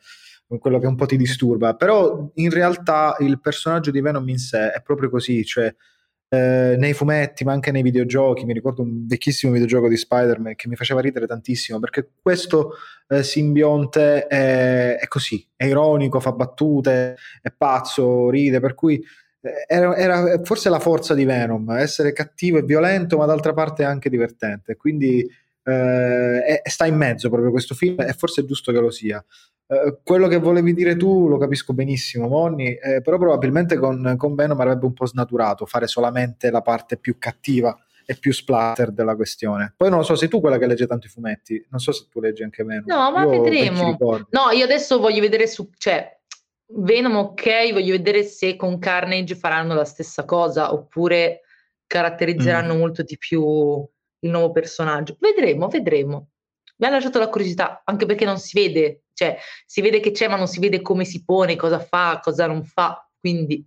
quello che un po' ti disturba, però in realtà il personaggio di Venom in sé è proprio così, cioè eh, nei fumetti ma anche nei videogiochi, mi ricordo un vecchissimo videogioco di Spider-Man che mi faceva ridere tantissimo perché questo eh, simbionte è, è così, è ironico, fa battute, è pazzo, ride, per cui eh, era, era forse la forza di Venom, essere cattivo e violento, ma d'altra parte anche divertente. Quindi eh, sta in mezzo proprio questo film e forse è giusto che lo sia. Eh, quello che volevi dire tu lo capisco benissimo, Monni, eh, però probabilmente con, con Venom avrebbe un po' snaturato fare solamente la parte più cattiva e più splatter della questione. Poi non lo so, sei tu quella che legge tanto i fumetti, non so se tu leggi anche Venom. No, ma Io vedremo. No, io adesso voglio vedere su, cioè, Venom ok, voglio vedere se con Carnage faranno la stessa cosa oppure caratterizzeranno Mm. molto di più il nuovo personaggio. Vedremo, vedremo. Mi ha lasciato la curiosità, anche perché non si vede, cioè si vede che c'è, ma non si vede come si pone, cosa fa, cosa non fa. Quindi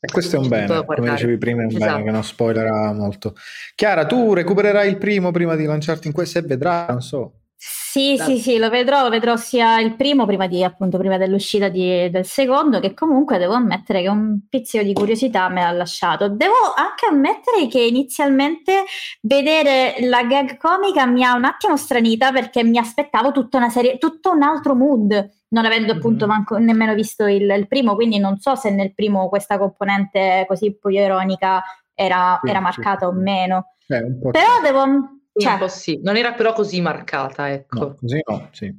E questo è un bene, come dicevi prima, è un bene Esatto. che non spoilerà molto. Chiara, tu recupererai il primo prima di lanciarti in questo e vedrai, non so. Sì, sì, sì, lo vedrò, lo vedrò sia il primo, prima di, appunto, prima dell'uscita di- del secondo, che comunque devo ammettere che un pizzico di curiosità me l'ha lasciato. Devo anche ammettere che inizialmente vedere la gag comica mi ha un attimo stranita perché mi aspettavo tutta una serie, tutto un altro mood, non avendo appunto manco- nemmeno visto il, il primo, quindi non so se nel primo questa componente così poi ironica era, Sì, era sì, marcata o meno. Eh, Però devo... sì, cioè, un po' sì. Non era però così marcata, ecco. no, così no, sì.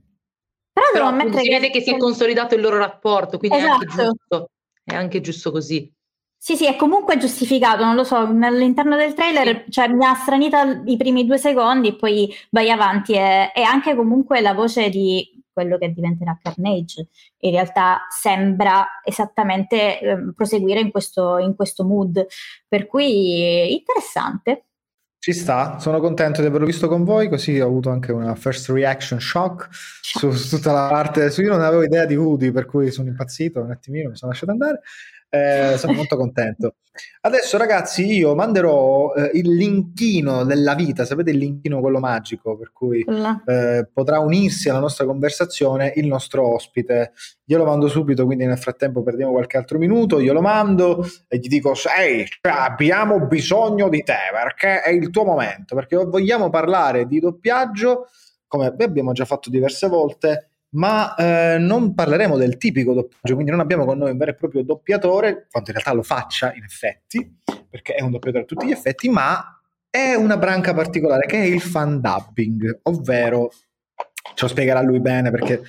però devo Però appunto ammettere si vede che si è consolidato il loro rapporto, quindi è anche Esatto. giusto, è anche giusto così. Sì, sì, è comunque giustificato, non lo so, all'interno del trailer cioè, mi ha stranita i primi due secondi e poi vai avanti e, e anche comunque la voce di quello che diventerà Carnage in realtà sembra esattamente ehm, proseguire in questo, in questo mood, per cui eh, interessante. Ci sta, sono contento di averlo visto con voi, così ho avuto anche una first reaction shock su, su tutta la parte, su io non avevo idea di Woody, per cui sono impazzito un attimino, mi sono lasciato andare, Eh, sono molto contento. Adesso ragazzi io manderò eh, il linkino della vita, sapete il linkino quello magico, per cui eh, potrà unirsi alla nostra conversazione il nostro ospite. Io lo mando subito, quindi nel frattempo perdiamo qualche altro minuto. Io lo mando e gli dico: Sei, cioè, abbiamo bisogno di te perché è il tuo momento. Perché vogliamo parlare di doppiaggio, come abbiamo già fatto diverse volte. Ma eh, non parleremo del tipico doppiaggio, quindi non abbiamo con noi un vero e proprio doppiatore, quanto in realtà lo faccia in effetti, perché è un doppiatore a tutti gli effetti, ma è una branca particolare che è il fan dubbing, ovvero ce lo spiegherà lui bene perché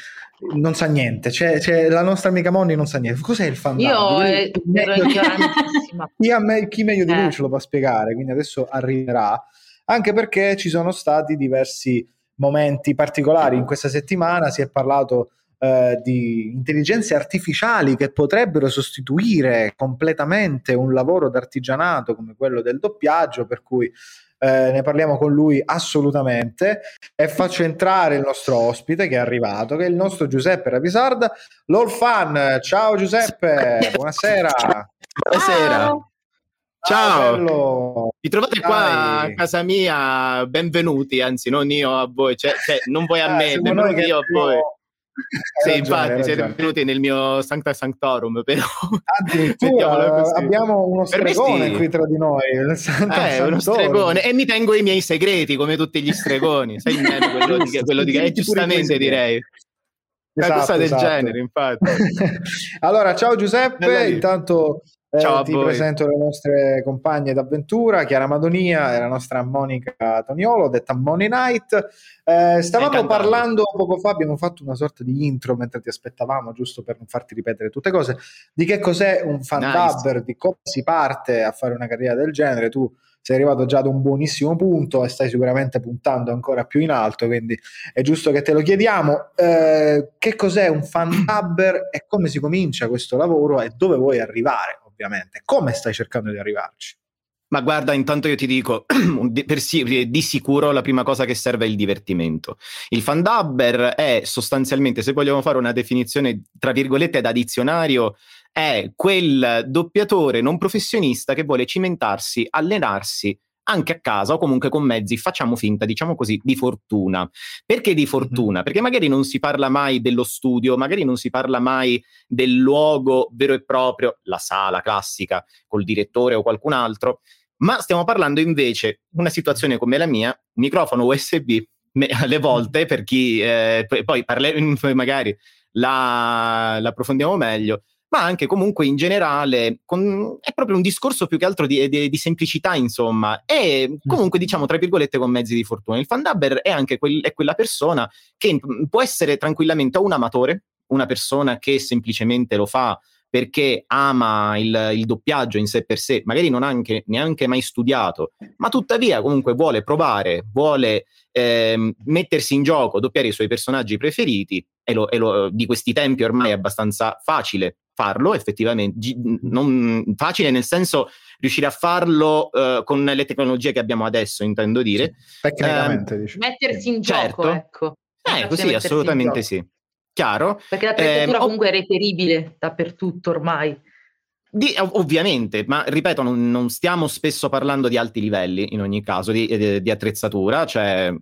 non sa niente. C'è, c'è la nostra amica Monni non sa niente. Cos'è il fan Io dubbing? eh, ero ignorantissima. Chi, a me- chi meglio di lui Eh. ce lo può spiegare, quindi adesso arriverà. Anche perché ci sono stati diversi momenti particolari in questa settimana, si è parlato eh, di intelligenze artificiali che potrebbero sostituire completamente un lavoro d'artigianato come quello del doppiaggio, per cui eh, ne parliamo con lui assolutamente e faccio entrare il nostro ospite che è arrivato, che è il nostro Giuseppe Rapisarda, l'All Fan. Ciao Giuseppe, buonasera. Buonasera. Ciao. Bello. Vi trovate qua Dai. a casa mia, benvenuti, anzi non io a voi, cioè, cioè, non voi a Ah, me, noi benvenuti che io a voi. Sì, ragione, infatti, siete venuti nel mio Sancta Sanctorum, però. Così. abbiamo uno stregone qui tra di noi. Eh, uno stregone e mi tengo i miei segreti come tutti gli stregoni. Sai quello di, quello di eh, giustamente direi. Una Esatto, cosa del esatto. genere, infatti. allora, ciao Giuseppe, intanto eh, Ciao a ti voi. presento le nostre compagne d'avventura, Chiara Madonia e la nostra Monica Toniolo, detta Money Night. Eh, stavamo parlando poco fa, abbiamo fatto una sorta di intro mentre ti aspettavamo, giusto per non farti ripetere tutte cose, di che cos'è un fan Nice. di come si parte a fare una carriera del genere. Tu sei arrivato già ad un buonissimo punto e stai sicuramente puntando ancora più in alto, quindi è giusto che te lo chiediamo. Eh, che cos'è un fan dubber e come si comincia questo lavoro e dove vuoi arrivare, ovviamente? Come stai cercando di arrivarci? Ma guarda, intanto io ti dico, di, per sì- di sicuro la prima cosa che serve è il divertimento. Il fan dubber è sostanzialmente, se vogliamo fare una definizione tra virgolette da dizionario, è quel doppiatore non professionista che vuole cimentarsi, allenarsi anche a casa o comunque con mezzi, facciamo finta, diciamo così, di fortuna. Perché di fortuna? Perché magari non si parla mai dello studio, magari non si parla mai del luogo vero e proprio, la sala classica col direttore o qualcun altro, ma stiamo parlando invece di una situazione come la mia, microfono USB me- alle volte per chi eh, poi- poi parle- magari la, la approfondiamo meglio, ma anche comunque in generale con- è proprio un discorso più che altro di, di- di semplicità, insomma, e comunque diciamo tra virgolette con mezzi di fortuna. Il fan dubber è anche quel- è quella persona che mm, può essere tranquillamente un amatore, una persona che semplicemente lo fa perché ama il, il doppiaggio in sé per sé, magari non ha anche, neanche mai studiato, ma tuttavia comunque vuole provare, vuole ehm, mettersi in gioco, doppiare i suoi personaggi preferiti, e, lo- e lo- di questi tempi ormai è abbastanza facile farlo, effettivamente, non facile nel senso riuscire a farlo eh, con le tecnologie che abbiamo adesso, intendo dire. Tecnicamente, Ehm, dici. Mettersi in Certo. gioco, ecco. Eh, così, assolutamente sì. Chiaro? Perché l'attrezzatura Ehm, comunque è reperibile dappertutto ormai. Di- ov- ovviamente, ma ripeto, non, non stiamo spesso parlando di alti livelli in ogni caso di, di- di attrezzatura, cioè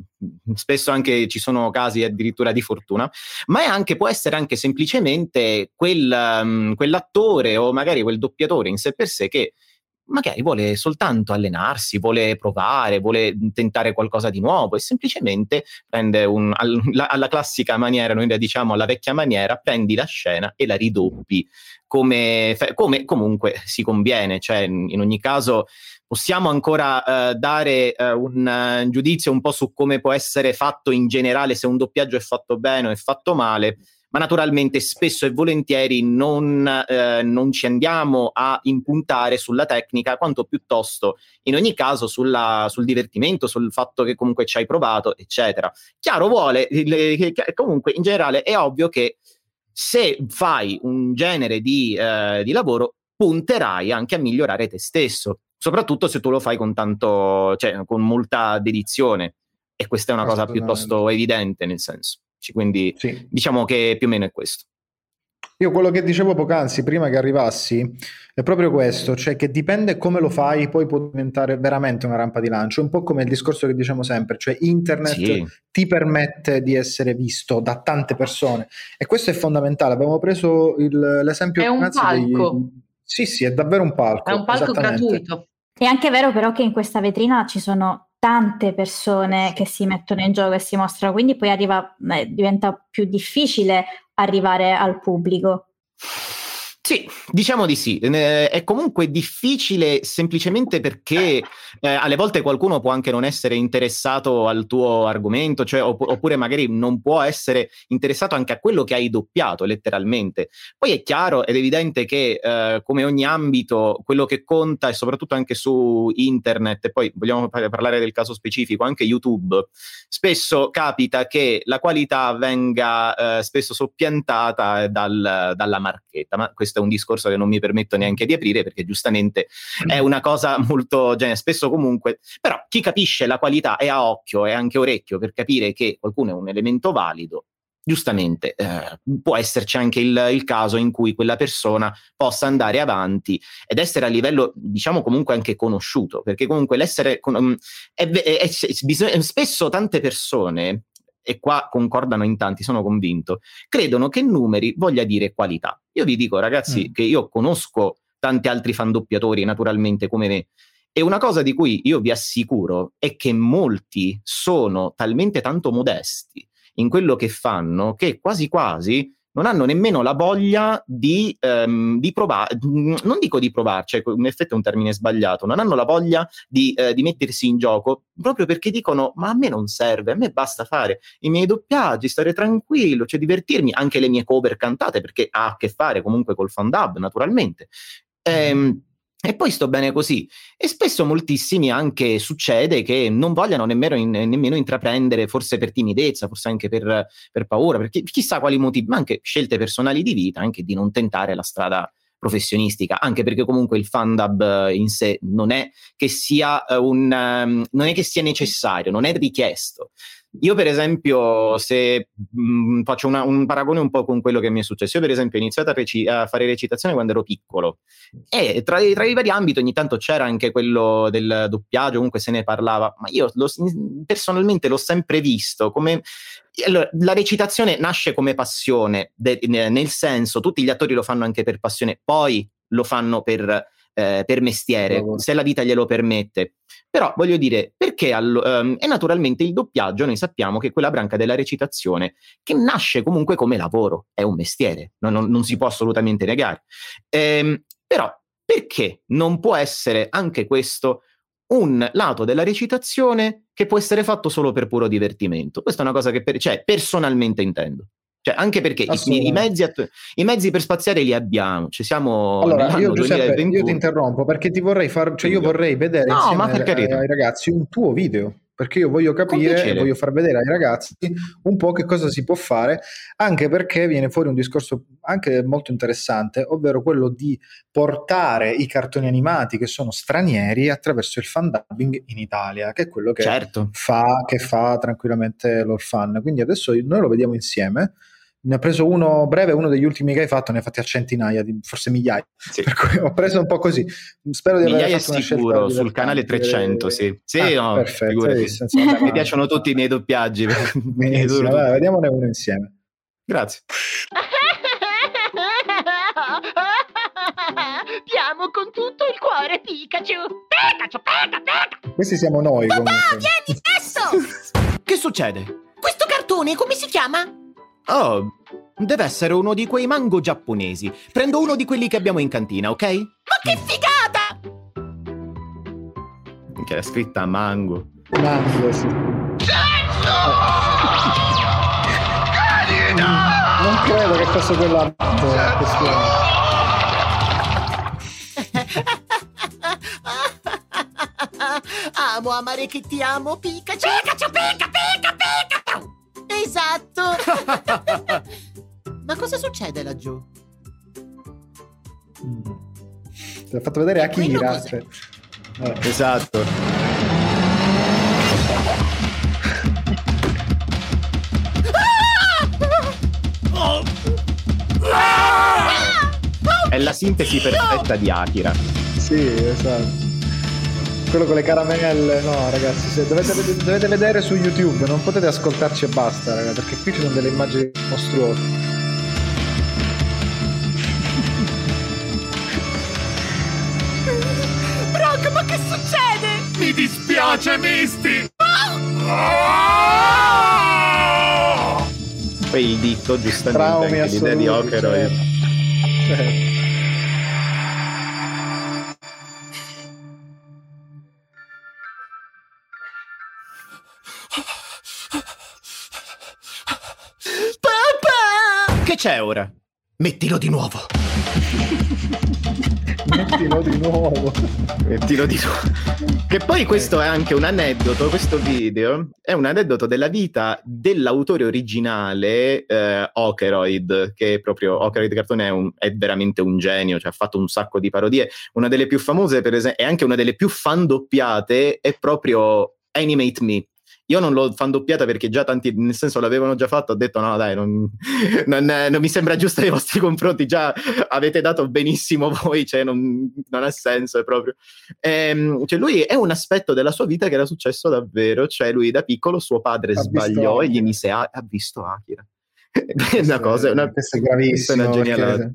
spesso anche ci sono casi addirittura di fortuna, ma anche, può essere anche semplicemente quel, um, quell'attore o magari quel doppiatore in sé per sé che magari vuole soltanto allenarsi, vuole provare, vuole tentare qualcosa di nuovo e semplicemente prende un, al- la- alla classica maniera, noi la diciamo alla vecchia maniera, prendi la scena e la ridoppi come, come comunque si conviene, cioè in ogni caso possiamo ancora eh, dare eh, un eh, giudizio un po' su come può essere fatto in generale, se un doppiaggio è fatto bene o è fatto male, ma naturalmente spesso e volentieri non, eh, non ci andiamo a impuntare sulla tecnica, quanto piuttosto in ogni caso sulla- sul divertimento, sul fatto che comunque ci hai provato, eccetera. Chiaro vuole, le- che- che- comunque in generale è ovvio che se fai un genere di, eh, di lavoro, punterai anche a migliorare te stesso, soprattutto se tu lo fai con tanto, cioè con molta dedizione. E questa è una cosa piuttosto evidente, nel senso. Ci- Quindi Sì. diciamo che più o meno è questo. Io quello che dicevo poc'anzi, prima che arrivassi, è proprio questo, cioè che dipende come lo fai, poi può diventare veramente una rampa di lancio, un po' come il discorso che diciamo sempre, cioè internet Sì. ti permette di essere visto da tante persone e questo è fondamentale. Abbiamo preso il- l'esempio È un poc'anzi degli- palco. Sì, sì, è davvero un palco. È un palco gratuito. È anche vero però che in questa vetrina ci sono tante persone che si mettono in gioco e si mostrano, quindi poi arriva, eh, diventa più difficile arrivare al pubblico. Sì, diciamo di sì. È comunque difficile semplicemente perché eh, alle volte qualcuno può anche non essere interessato al tuo argomento, cioè, opp- oppure magari non può essere interessato anche a quello che hai doppiato letteralmente. Poi è chiaro ed evidente che eh, come ogni ambito quello che conta e soprattutto anche su internet, e poi vogliamo par- parlare del caso specifico, anche YouTube, spesso capita che la qualità venga eh, spesso soppiantata dal- dalla marchetta, ma questo è un discorso che non mi permetto neanche di aprire perché giustamente è una cosa molto genere, spesso comunque, però chi capisce la qualità e ha occhio e anche orecchio per capire che qualcuno è un elemento valido, giustamente eh, può esserci anche il, il caso in cui quella persona possa andare avanti ed essere a livello, diciamo comunque anche conosciuto, perché comunque l'essere con- mm, è, è- è- spesso tante persone e qua concordano in tanti, sono convinto, credono che numeri voglia dire qualità. Io vi dico, ragazzi, Mm. che io conosco tanti altri fan doppiatori, naturalmente, come me. E una cosa di cui io vi assicuro è che molti sono talmente tanto modesti in quello che fanno che quasi quasi non hanno nemmeno la voglia di, ehm, di provare, non dico di provarci, ecco, in effetti è un termine sbagliato, non hanno la voglia di, eh, di mettersi in gioco proprio perché dicono ma a me non serve, a me basta fare i miei doppiaggi, stare tranquillo, cioè divertirmi, anche le mie cover cantate perché ha a che fare comunque col fan dub naturalmente. Ehm, e poi sto bene così. E spesso moltissimi anche succede che non vogliano nemmeno, in- nemmeno intraprendere, forse per timidezza, forse anche per, per paura, perché chissà quali motivi, ma anche scelte personali di vita, anche di non tentare la strada professionistica, anche perché comunque il fandub eh, in sé non è che sia eh, un ehm, non è che sia necessario, non è richiesto. Io, per esempio, se mh, faccio una- un paragone un po' con quello che mi è successo, io, per esempio, ho iniziato a, reci- a fare recitazione quando ero piccolo. E tra, tra i vari ambiti ogni tanto c'era anche quello del doppiaggio, comunque se ne parlava, ma io lo- personalmente l'ho sempre visto come allora, la recitazione nasce come passione, de- nel senso tutti gli attori lo fanno anche per passione, poi lo fanno per, eh, per mestiere, se la vita glielo permette. Però voglio dire, perché allo- ehm, e naturalmente il doppiaggio, noi sappiamo che è quella branca della recitazione che nasce comunque come lavoro, è un mestiere, non, non- non si può assolutamente negare. Ehm, però perché non può essere anche questo un lato della recitazione che può essere fatto solo per puro divertimento? Questa è una cosa che per- cioè, personalmente intendo. Cioè, anche perché i, i mezzi att- i mezzi per spaziare li abbiamo, ci siamo Allora, io Giuseppe, io 2021. ti interrompo perché ti vorrei far, cioè io vorrei vedere No, ma per ai, ai ragazzi un tuo video, perché io voglio capire e voglio far vedere ai ragazzi un po' che cosa si può fare, anche perché viene fuori un discorso anche molto interessante, ovvero quello di portare i cartoni animati che sono stranieri attraverso il fan dubbing in Italia, che è quello che Certo. fa, che fa tranquillamente l'Orfan. Quindi adesso noi lo vediamo insieme. Ne ho preso uno breve, uno degli ultimi che hai fatto, ne hai fatti a centinaia, forse migliaia. Per cui ho preso un po' così. Spero di aver Migliaia fatto sicuro, sul canale 300, sì. Sì, Ah, no, perfetto, hai visto, insomma, Mi piacciono tutti i miei doppiaggi. Dai, vediamone uno insieme. Grazie. Ti amo con tutto il cuore, Pikachu! Pikachu, Pika, Pika! Questi siamo noi comunque. Vieni adesso! Che succede? Questo cartone come si chiama? Oh, deve essere uno di quei mango giapponesi. Prendo uno di quelli che abbiamo in cantina, ok? Ma che figata! Che è scritta mango. Mango, sì. Non credo che fosse quella. Amo amare che ti amo, Pikachu! Pikachu, Pika, Pika, Pika! Esatto! Ma cosa succede laggiù? Ti ho fatto vedere Akira. Cioè, eh. Esatto. È la sintesi perfetta di Akira. Sì, esatto. Quello con le caramelle, no ragazzi, se dovete, dovete vedere su YouTube, non potete ascoltarci e basta, raga, perché qui ci sono delle immagini mostruose. Brock, ma che succede? Mi dispiace, Misty! Poi il ditto, giustamente, Traumi anche l'idea di Okeroi. certo. Certo. Che c'è ora? Mettilo di nuovo. Mettilo di nuovo. Mettilo di nuovo. Che poi questo è anche un aneddoto, questo video è un aneddoto della vita dell'autore originale eh, Okeroid, che è proprio Okeroid Cartone è, un- è veramente un genio, cioè ha fatto un sacco di parodie. Una delle più famose, per esempio, e anche una delle più fan doppiate è proprio Animate Me. Io non l'ho doppiata perché già tanti, nel senso l'avevano già fatto, ho detto no dai, non, non, non mi sembra giusto nei vostri confronti, già avete dato benissimo voi, cioè non, non ha senso, è proprio... Ehm, cioè lui è un aspetto della sua vita che era successo davvero, cioè lui da piccolo suo padre Ha sbagliò e gli mise, a- ha visto Akira. è una cosa, una, questo è gravissimo. una genialata.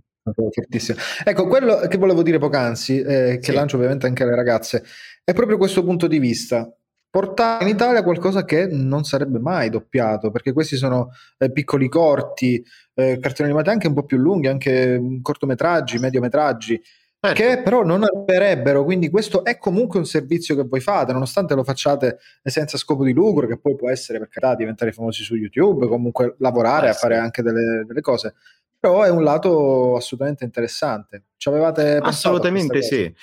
Ecco, quello che volevo dire poc'anzi, eh, che Sì. lancio ovviamente anche alle ragazze, è proprio questo punto di vista. Portare in Italia qualcosa che non sarebbe mai doppiato, perché questi sono eh, piccoli corti, eh, cartoni animati anche un po' più lunghi, anche mm, cortometraggi, mediometraggi, Certo. che però non arriverebbero. Quindi questo è comunque un servizio che voi fate, nonostante lo facciate senza scopo di lucro, che poi può essere per carità diventare famosi su YouTube, comunque lavorare Eh, a fare anche delle, delle cose. Però è un lato assolutamente interessante. Ci avevate Assolutamente sì.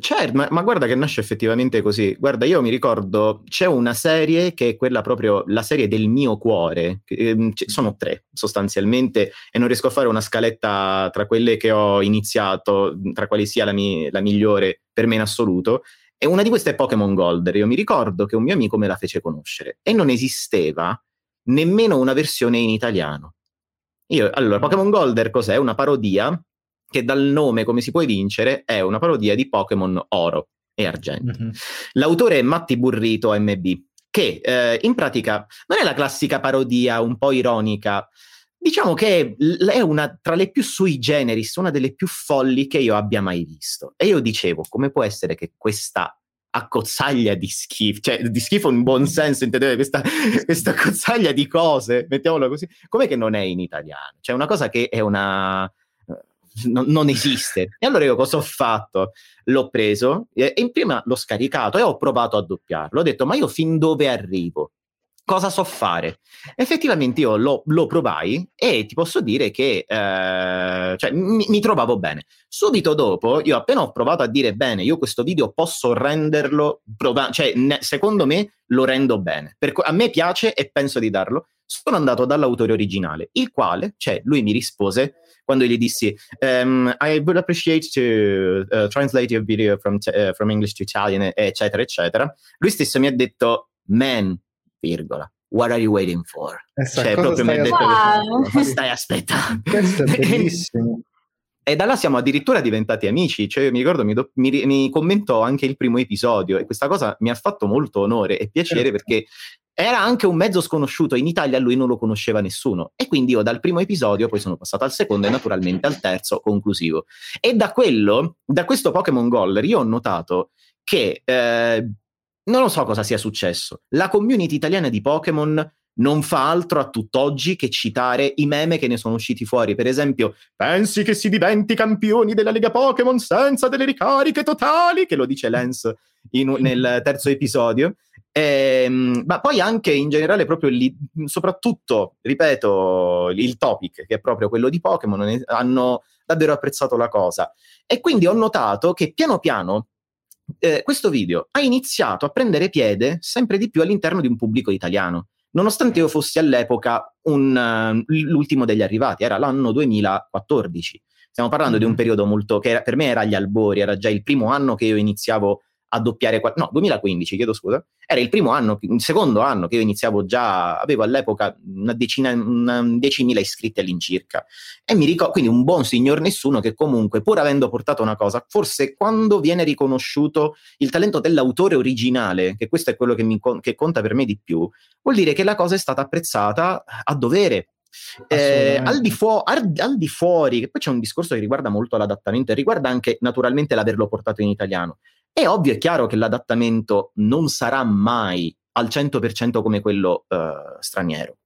Certo, ma, ma guarda che nasce effettivamente così. Guarda, io mi ricordo, c'è una serie che è quella proprio, la serie del mio cuore. ci- sono tre sostanzialmente e non riesco a fare una scaletta tra quelle che ho iniziato, tra quali sia la, mi- la migliore per me in assoluto. E una di queste è Pokémon Gold. Io mi ricordo che un mio amico me la fece conoscere e non esisteva nemmeno una versione in italiano. Io, allora, Pokémon Golder cos'è? Una parodia che dal nome, come si può evincere, è una parodia di Pokémon Oro e Argento. Mhm. L'autore è Matti Burrito MB, che eh, in pratica non è la classica parodia un po' ironica, diciamo che è una tra le più sui generis, una delle più folli che io abbia mai visto. E io dicevo, come può essere che questa accozzaglia di schifo, cioè di schifo in buon senso, intendete questa, questa accozzaglia di cose, mettiamolo così, com'è che non è in italiano? Cioè una cosa che è una... non, non esiste. E allora io cosa ho fatto? L'ho preso e, e prima l'ho scaricato e ho provato a doppiarlo. Ho detto, ma io fin dove arrivo? Cosa so fare? Effettivamente io lo, lo provai e ti posso dire che eh, cioè, mi, mi trovavo bene. Subito dopo, io appena ho provato a dire bene, io questo video posso renderlo, prova- cioè ne- secondo me lo rendo bene. Co- a me piace e penso di darlo. Sono andato dall'autore originale, il quale, cioè, lui mi rispose quando gli dissi ehm, I would appreciate to uh, translate your video from, t- uh, from English to Italian, eccetera, eccetera. Lui stesso mi ha detto, man, virgola, what are you waiting for? Esatto, Cioè, cosa proprio mi ha stai detto, aspettando? "Cosa stai aspettando? Questo è bellissimo. E da là siamo addirittura diventati amici, cioè mi ricordo mi, do- mi mi commentò anche il primo episodio e questa cosa mi ha fatto molto onore e piacere Certo. perché era anche un mezzo sconosciuto, in Italia lui non lo conosceva nessuno e quindi io dal primo episodio poi sono passato al secondo e naturalmente al terzo conclusivo. E da quello, da questo Pokémon Goller io ho notato che eh, non lo so cosa sia successo, la community italiana di Pokémon non fa altro a tutt'oggi che citare i meme che ne sono usciti fuori. Per esempio, pensi che si diventi campioni della Lega Pokémon senza delle ricariche totali? Che lo dice Lance in- nel terzo episodio. Ehm, ma poi anche in generale, proprio lì, soprattutto, ripeto, il topic, che è proprio quello di Pokémon, hanno davvero apprezzato la cosa. E quindi ho notato che piano piano eh, questo video ha iniziato a prendere piede sempre di più all'interno di un pubblico italiano nonostante io fossi all'epoca un, eh, l'ultimo degli arrivati, era l'anno 2014. Stiamo parlando di un periodo molto che era- per me era agli albori, era già il primo anno che io iniziavo a doppiare, no, 2015, chiedo scusa, era il primo anno, il secondo anno che io iniziavo già, avevo all'epoca una decina, una 10.000 iscritti all'incirca. E mi ricordo, quindi un buon signor nessuno che comunque, pur avendo portato una cosa, forse quando viene riconosciuto il talento dell'autore originale, che questo è quello che, mi che conta per me di più, vuol dire che la cosa è stata apprezzata a dovere. Eh, al, di fuo- al- al di fuori, che poi c'è un discorso che riguarda molto l'adattamento e riguarda anche naturalmente l'averlo portato in italiano. È ovvio e chiaro che l'adattamento non sarà mai al 100% come quello eh, straniero.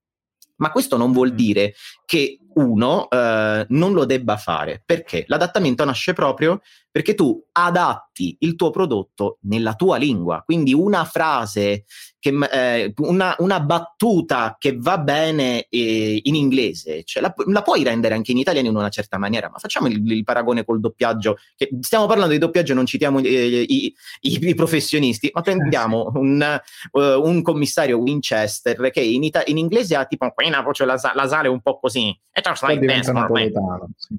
Ma questo non vuol dire che uno eh, non lo debba fare, perché? L'adattamento nasce proprio perché tu adatti il tuo prodotto nella tua lingua, quindi una frase, che, eh, una, una battuta che va bene eh, in inglese, cioè la, la puoi rendere anche in italiano in una certa maniera, ma facciamo il, il paragone col doppiaggio, che stiamo parlando di doppiaggio, non citiamo eh, i, i- i professionisti, ma prendiamo un, eh, un commissario Winchester che in, ita- in inglese ha tipo una voce lasa- nasale un po' così, e bene, napoletano. Sì.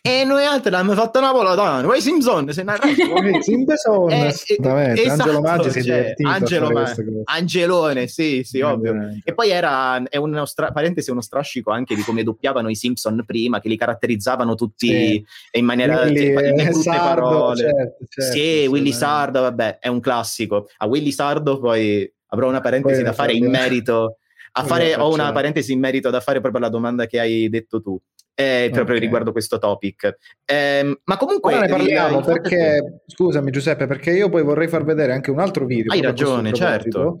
E noi altri l'abbiamo fatto napoletano. Voi Simpson, se ne Sì, Simpson, Eh, assolutamente. esatto, Angelo Maggi si è cioè, divertito Angelo fare Ma-. Angelone, sì, sì, ovvio. Ovviamente. E poi era, è uno stra- parentesi, uno strascico anche di come doppiavano i Simpson prima, che li caratterizzavano tutti Sì. in maniera Willy, in eh, brutte Sardo, parole. certo, certo, sì, sì, Willy. Sardo, vabbè, è un classico. A Willy Sardo poi avrò una parentesi Poi da fare in merito. A fare, ho una parentesi in merito da fare proprio alla domanda che hai detto tu, eh, proprio Ok. riguardo questo topic. Ehm, ma comunque Ora ne parliamo perché, scusami Giuseppe, perché io poi vorrei far vedere anche un altro video. Hai ragione, certo.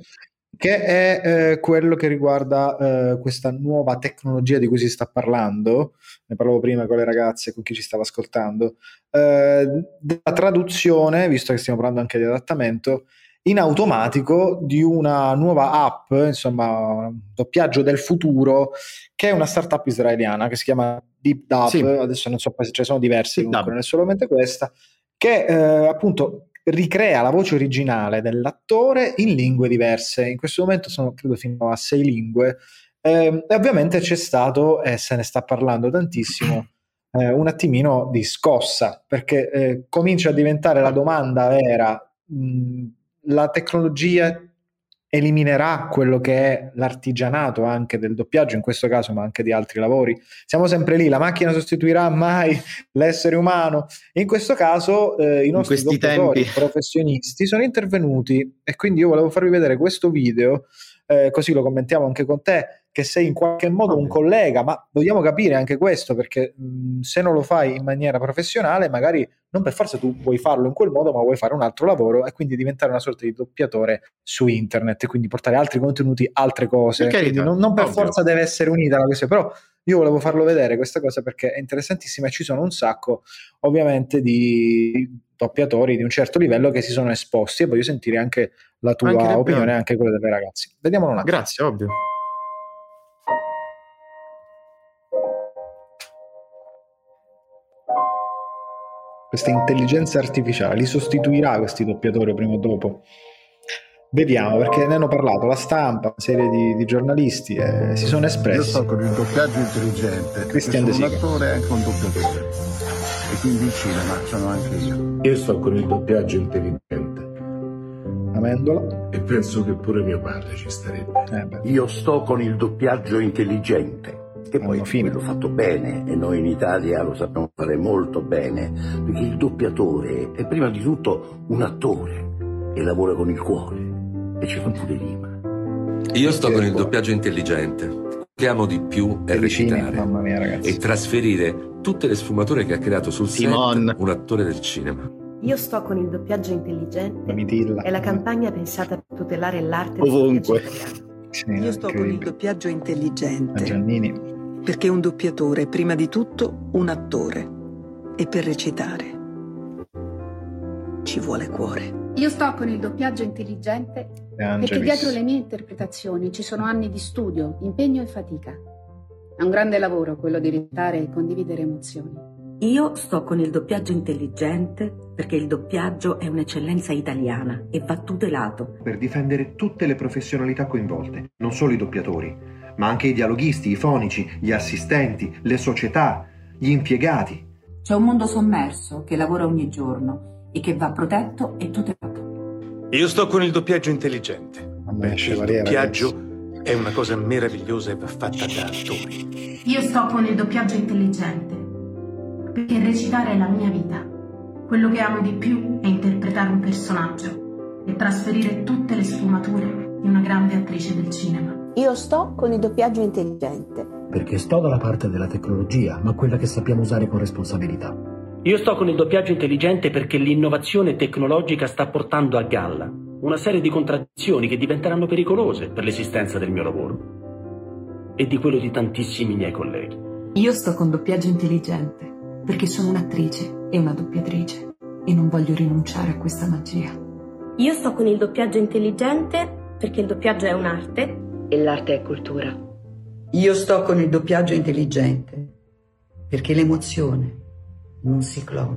Che è eh, quello che riguarda eh, questa nuova tecnologia di cui si sta parlando. Ne parlavo prima con le ragazze, con chi ci stava ascoltando. eh, della traduzione, visto che stiamo parlando anche di adattamento, in automatico di una nuova app, insomma, doppiaggio del futuro, che è una startup israeliana che si chiama Deep Dub. Sì. Adesso non so, se ce ne sono diversi, comunque non è solamente questa, che eh, appunto ricrea la voce originale dell'attore in lingue diverse. In questo momento sono credo fino a sei lingue. Ehm, e ovviamente c'è stato, e se ne sta parlando tantissimo, eh, un attimino di scossa, perché eh, comincia a diventare la domanda vera, mh, la tecnologia eliminerà quello che è l'artigianato anche del doppiaggio, in questo caso, ma anche di altri lavori. Siamo sempre lì, la macchina sostituirà mai l'essere umano. In questo caso eh, i nostri doppiatori tempi. professionisti sono intervenuti e quindi io volevo farvi vedere questo video, eh, così lo commentiamo anche con te, che sei in qualche modo un collega, ma vogliamo capire anche questo perché mh, se non lo fai in maniera professionale, magari non per forza tu vuoi farlo in quel modo, ma vuoi fare un altro lavoro e quindi diventare una sorta di doppiatore su internet e quindi portare altri contenuti, altre cose. Carità, non, non per ovvio. forza deve essere unita la questione, però io volevo farlo vedere questa cosa perché è interessantissima e ci sono un sacco ovviamente di doppiatori di un certo livello che si sono esposti e voglio sentire anche la tua Anche opinione e anche quella delle ragazze. Vediamolo un attimo. Grazie, ovvio. Questa intelligenza artificiale li sostituirà questi doppiatori prima o dopo? Vediamo perché ne hanno parlato la stampa, una serie di, di giornalisti eh, si sono Io espressi. sto con il doppiaggio intelligente. Christian De sono un Sica. attore e anche un doppiatore. E quindi in cinema sono anche io. Io sto con il doppiaggio intelligente Amendola. e penso che pure mio padre ci starebbe. Eh, Io sto con il doppiaggio intelligente, che poi fine. quello fatto bene e noi in Italia lo sappiamo fare molto bene, perché il doppiatore è prima di tutto un attore e lavora con il cuore e ci fa pure rima. Io sto con il doppiaggio intelligente. Che amo di più è recitare mamma mia e trasferire tutte le sfumature che ha creato sul Simon. set un attore del cinema. Io sto con il doppiaggio intelligente. Mitilla. È la campagna pensata per tutelare l'arte del Ovunque. Sì, Io sto con il doppiaggio intelligente, Giannini. Perché un doppiatore è prima di tutto un attore e per recitare ci vuole cuore. Io sto con il doppiaggio intelligente perché dietro le mie interpretazioni ci sono anni di studio, impegno e fatica. È un grande lavoro quello di recitare e condividere emozioni. Io sto con il doppiaggio intelligente perché il doppiaggio è un'eccellenza italiana e va tutelato. per difendere tutte le professionalità coinvolte, non solo i doppiatori, ma anche i dialoghisti, i fonici, gli assistenti, le società, gli impiegati. C'è un mondo sommerso che lavora ogni giorno e che va protetto e tutelato. Io sto con il doppiaggio intelligente. Perché il doppiaggio è una cosa meravigliosa e va fatta da attori. Io sto con il doppiaggio intelligente perché recitare è la mia vita. Quello che amo di più è interpretare un personaggio e trasferire tutte le sfumature di una grande attrice del cinema. Io sto con il doppiaggio intelligente. Perché sto dalla parte della tecnologia, ma quella che sappiamo usare con responsabilità. Io sto con il doppiaggio intelligente perché l'innovazione tecnologica sta portando a galla una serie di contraddizioni che diventeranno pericolose per l'esistenza del mio lavoro e di quello di tantissimi miei colleghi. Io sto con doppiaggio intelligente perché sono un'attrice e una doppiatrice e non voglio rinunciare a questa magia. Io sto con il doppiaggio intelligente perché il doppiaggio è un'arte. E l'arte è cultura. Io sto con il doppiaggio intelligente perché l'emozione non si clona.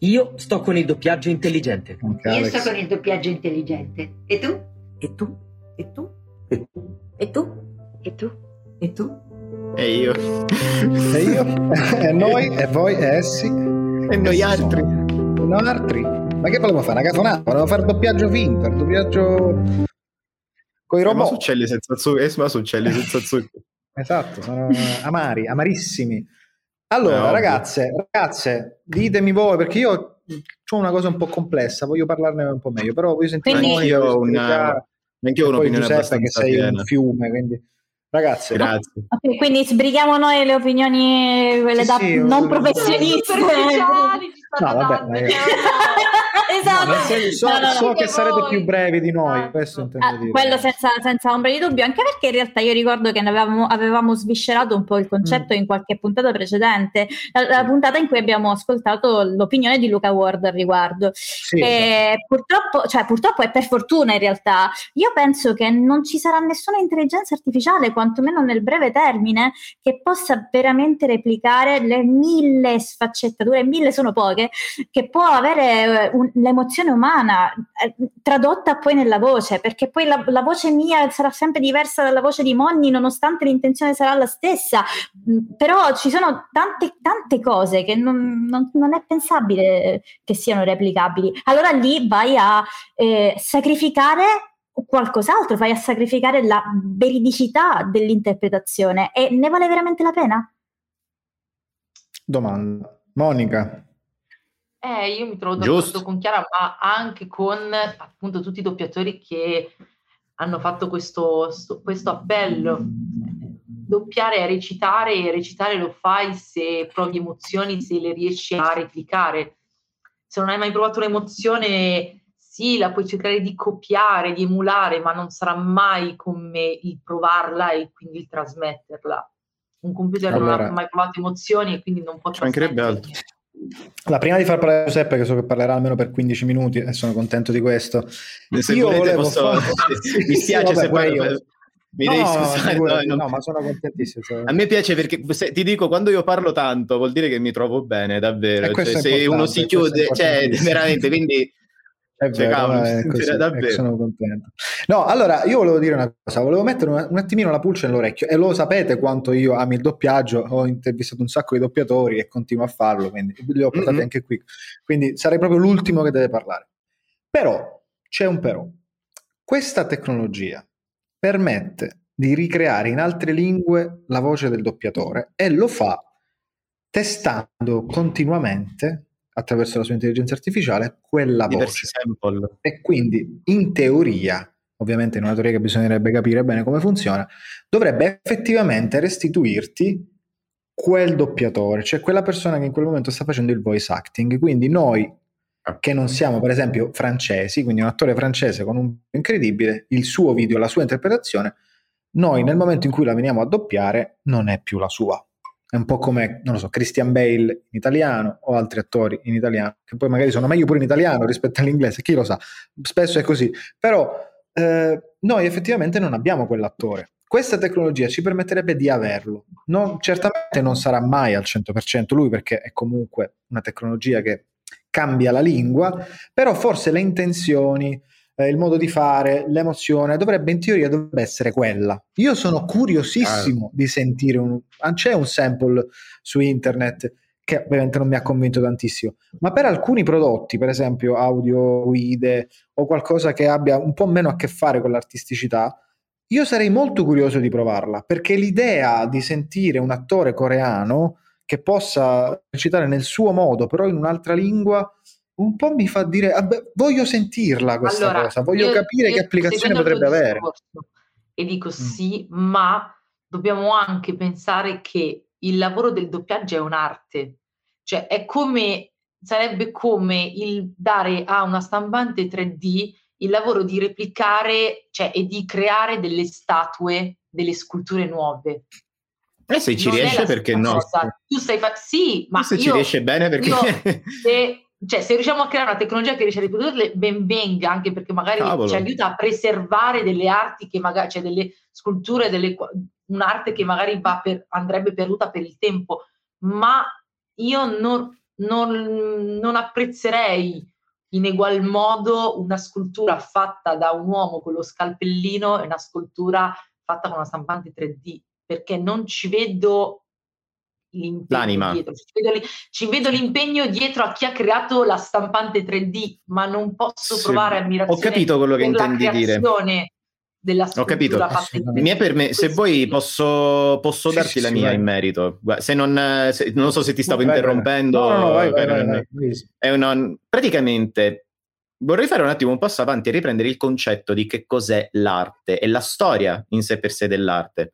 Io sto con il doppiaggio intelligente. Io sto con il doppiaggio intelligente. E tu? E tu? E tu? E tu? E tu? E tu? E tu? E io. E io, e noi, e voi, e essi. E noi altri. E noi altri. Ma che volevamo fare? Una cafonata? Volevamo fare il doppiaggio finto, il doppiaggio con i Eh, ma robot. su uccelli senza zucchero. Eh, ma su uccelli senza zucchero. Esatto, sono amari, amarissimi. Allora, Eh, ragazze, ragazze, ditemi voi, perché io ho una cosa un po' complessa, voglio parlarne un po' meglio, però voglio sentire Quindi- ho voglio una- Anche io ho poi un'opinione Giuseppe che sei piena. un fiume, quindi ragazze, Grazie. Ok, quindi sbrighiamo noi le opinioni, quelle Sì, da sì, non professioniste. No, vabbè, ma io- esatto. No, senso, so, No, no, so che anche sarete voi. più brevi di noi, questo intendo Ah, dire. quello senza, senza ombra di dubbio, anche perché in realtà io ricordo che ne avevamo, avevamo sviscerato un po' il concetto Mm. in qualche puntata precedente, la, la puntata in cui abbiamo ascoltato l'opinione di Luca Ward al riguardo. Sì, E purtroppo, cioè purtroppo e per fortuna in realtà, io penso che non ci sarà nessuna intelligenza artificiale, quantomeno nel breve termine, che possa veramente replicare le mille sfaccettature, mille sono poche, che può avere eh, un- l'emozione umana eh, tradotta poi nella voce, perché poi la, la voce mia sarà sempre diversa dalla voce di Monni, nonostante l'intenzione sarà la stessa. Mm, Però ci sono tante, tante cose che non, non- non è pensabile che siano replicabili. Allora lì vai a eh, sacrificare qualcos'altro, vai a sacrificare la veridicità dell'interpretazione e ne vale veramente la pena? Domanda. Monica. Eh, io mi trovo d'accordo Giusto. con Chiara, ma anche con appunto tutti i doppiatori che hanno fatto questo, sto- questo appello. Doppiare è recitare e recitare lo fai se provi emozioni, se le riesci a replicare. Se non hai mai provato un'emozione, sì, la puoi cercare di copiare, di emulare, ma non sarà mai come il provarla e quindi il trasmetterla. Un computer non Allora- ha mai provato emozioni e quindi non può Ci mancherebbe trasmetterle. altro. Allora, prima di far parlare Giuseppe, che so che parlerà almeno per 15 minuti e sono contento di questo. Se Io volete posso... fare- Mi Sì, spiace vabbè, se poi... io. Mi No, devi scusare, no, no. no, ma sono contentissimo. cioè. A me piace perché se- ti dico, quando io parlo tanto vuol dire che mi trovo bene, davvero. Cioè, se uno si chiude, cioè, veramente, quindi... È Cioè, vero, cavolo, è così, davvero. sono contento. No, allora io volevo dire una cosa, volevo mettere un, un attimino la pulce nell'orecchio e lo sapete quanto io ami il doppiaggio, ho intervistato un sacco di doppiatori e continuo a farlo, quindi li ho portati Mhm. anche qui, quindi sarei proprio l'ultimo che deve parlare. Però c'è un però. Questa tecnologia permette di ricreare in altre lingue la voce del doppiatore e lo fa testando continuamente attraverso la sua intelligenza artificiale quella Diversi voce. sample. E quindi, in teoria, ovviamente in una teoria che bisognerebbe capire bene come funziona, dovrebbe effettivamente restituirti quel doppiatore, cioè quella persona che in quel momento sta facendo il voice acting. Quindi noi che non siamo, per esempio, francesi, quindi un attore francese con un incredibile, il suo video, la sua interpretazione, noi nel momento in cui la veniamo a doppiare non è più la sua. È un po' come, non lo so, Christian Bale in italiano o altri attori in italiano, che poi magari sono meglio pure in italiano rispetto all'inglese, chi lo sa, spesso è così. Però eh, noi effettivamente non abbiamo quell'attore. Questa tecnologia ci permetterebbe di averlo. Non- certamente non sarà mai al 100% lui perché è comunque una tecnologia che cambia la lingua, però forse le intenzioni, eh, il modo di fare, l'emozione dovrebbe in teoria dovrebbe essere quella. Io sono curiosissimo di sentire un ah, c'è un sample su internet che ovviamente non mi ha convinto tantissimo, ma per alcuni prodotti, per esempio audio, guide o qualcosa che abbia un po' meno a che fare con l'artisticità, io sarei molto curioso di provarla, perché l'idea di sentire un attore coreano che possa recitare nel suo modo, però in un'altra lingua, un po' mi fa dire, "Vabbè, voglio sentirla questa Allora, cosa, voglio io- capire io che applicazione potrebbe avere. Mm. E dico sì, ma dobbiamo anche pensare che il lavoro del doppiaggio è un'arte, cioè è come, sarebbe come il dare a una stampante 3D il lavoro di replicare, cioè, e di creare delle statue, delle sculture nuove. Eh, se ci Non riesce, perché no? Tu stai fa- sì, ma se ci io- riesce bene, perché... io se, cioè, se riusciamo a creare una tecnologia che riesce a riprodurle, ben venga, anche perché magari Cavolo. ci aiuta a preservare delle arti che magari, cioè delle sculture, delle, un'arte che magari va per, andrebbe perduta per il tempo, ma io non, non, non apprezzerei in egual modo una scultura fatta da un uomo con lo scalpellino e una scultura fatta con una stampante 3D. perché non ci vedo l'impegno L'anima. dietro, ci vedo, li- ci vedo l'impegno dietro a chi ha creato la stampante 3D, ma non posso Sì, provare ammirazione ho capito quello che intendi dire. della Ho capito. struttura fatta in 3D. Mi è per me, se vuoi posso, posso Sì, darti sì, la sì, mia vai. in merito. Se non, se- non so se ti stavo Vai, vai, vai. interrompendo. No, no, no, vai, vai, però vai, non- vai, vai. è una- praticamente vorrei fare un attimo un passo avanti e riprendere il concetto di che cos'è l'arte e la storia in sé per sé dell'arte.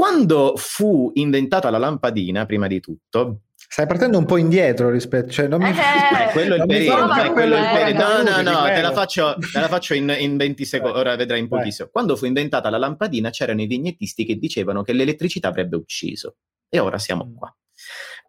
Quando fu inventata la lampadina, prima di tutto, Stai partendo un po' indietro rispetto, cioè non mi Eh, eh, quello è il mi periodo, eh, un quello è il periodo. No, no, no, te la faccio, te la faccio in, in 20 secondi, ora vedrai in Vai. pochissimo. Quando fu inventata la lampadina c'erano i vignettisti che dicevano che l'elettricità avrebbe ucciso. E ora Mm. siamo qua.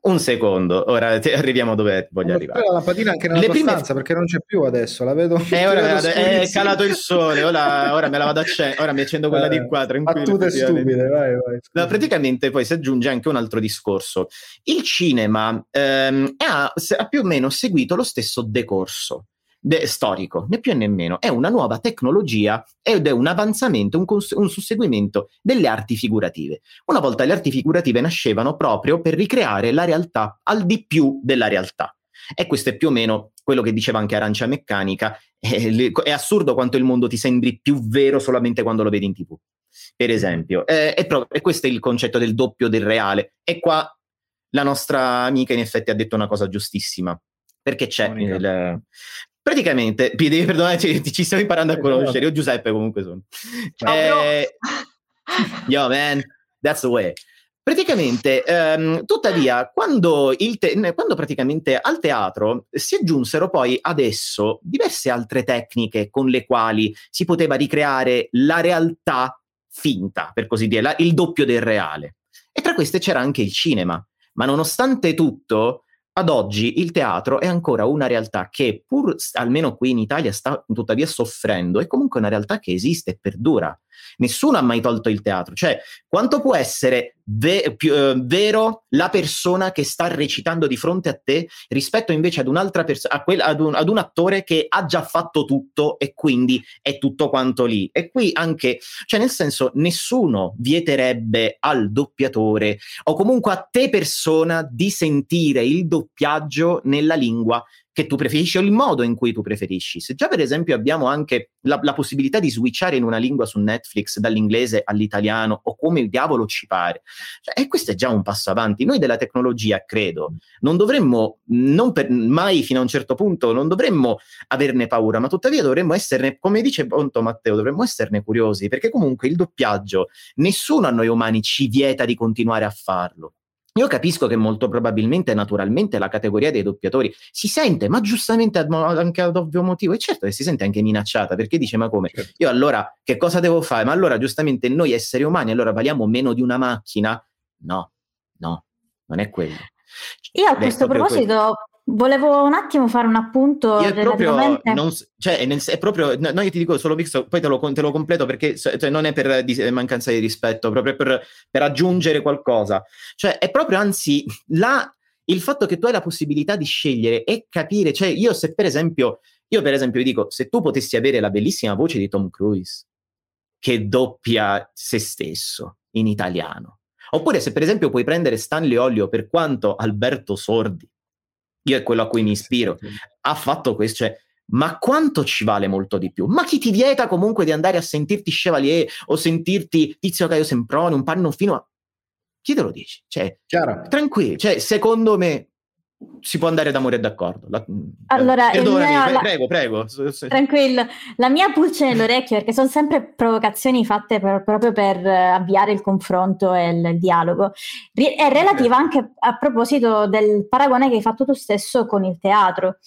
Un secondo, ora arriviamo dove voglio arrivare. La lampadina anche nella prime- stanza perché non c'è più adesso, la vedo. Eh, ora la- è calato il sole, ora, ora me la vado a accendere, ora mi accendo quella di qua, tranquillo. Battute stupide, vai, vai. No, praticamente poi si aggiunge anche un altro discorso. Il cinema ehm, ha, ha più o meno seguito lo stesso decorso de- storico, né più né meno. È una nuova tecnologia ed è un avanzamento, un, cons- un susseguimento delle arti figurative. Una volta le arti figurative nascevano proprio per ricreare la realtà al di più della realtà. E questo è più o meno quello che diceva anche Arancia Meccanica. Eh, È assurdo quanto il mondo ti sembri più vero solamente quando lo vedi in tv per esempio. Eh, e, pro- e questo è il concetto del doppio del reale. E qua la nostra amica in effetti ha detto una cosa giustissima, perché c'è il... Praticamente, devi perdonare, ci, ci stiamo imparando a Esatto. conoscere. Io Giuseppe comunque sono. Ciao, Eh, Yo man, that's the way. Praticamente, ehm, tuttavia, quando, il te- quando praticamente al teatro si aggiunsero poi adesso diverse altre tecniche con le quali si poteva ricreare la realtà finta, per così dire, la- il doppio del reale. E tra queste c'era anche il cinema. Ma nonostante tutto, ad oggi il teatro è ancora una realtà che, pur almeno qui in Italia, sta tuttavia soffrendo, è comunque una realtà che esiste e perdura. Nessuno ha mai tolto il teatro. Cioè, quanto può essere ve- più, eh, vero la persona che sta recitando di fronte a te rispetto invece ad un'altra persona, ad, un, ad un attore che ha già fatto tutto e quindi è tutto quanto lì. E qui anche, cioè nel senso, nessuno vieterebbe al doppiatore o comunque a te persona di sentire il doppiaggio nella lingua che tu preferisci o il modo in cui tu preferisci. Se già per esempio abbiamo anche la, la possibilità di switchare in una lingua su Netflix dall'inglese all'italiano o come diavolo ci pare, cioè, e questo è già un passo avanti. Noi della tecnologia, credo, non dovremmo, non per, mai fino a un certo punto, non dovremmo averne paura, ma tuttavia dovremmo esserne, come dice appunto Matteo, dovremmo esserne curiosi, perché comunque il doppiaggio, nessuno a noi umani ci vieta di continuare a farlo. Io capisco che molto probabilmente, naturalmente, la categoria dei doppiatori si sente, ma giustamente anche ad ovvio motivo, e certo che si sente anche minacciata, perché dice, ma come? Io allora che cosa devo fare? Ma allora giustamente noi esseri umani, allora valiamo meno di una macchina? No, no, non è quello. Io a questo proprio proposito volevo un attimo fare un appunto Io proprio, non cioè, è, proprio, no, no, io ti dico solo visto, poi te lo, te lo completo perché cioè, non è per dis- mancanza di rispetto, proprio per, per aggiungere qualcosa. Cioè, è proprio anzi la, il fatto che tu hai la possibilità di scegliere e capire, cioè, io se per esempio, io per esempio vi dico, se tu potessi avere la bellissima voce di Tom Cruise, che doppia se stesso in italiano, oppure se per esempio puoi prendere Stanley Olio per quanto Alberto Sordi, io è quello a cui mi ispiro, ha fatto questo, cioè, ma quanto ci vale molto di più? Ma chi ti vieta comunque di andare a sentirti Chevalier o sentirti Tizio Caio Semproni, un panno fino Chi te lo dice? Cioè, tranquillo, cioè, secondo me si può andare d'amore e d'accordo. La- Allora, il Perdonami, mio- pre- la- prego, prego. Tranquillo, la mia pulce nell'orecchio, perché sono sempre provocazioni fatte per- proprio per eh, avviare il confronto e il, il dialogo, è relativa anche a proposito del paragone che hai fatto tu stesso con il teatro.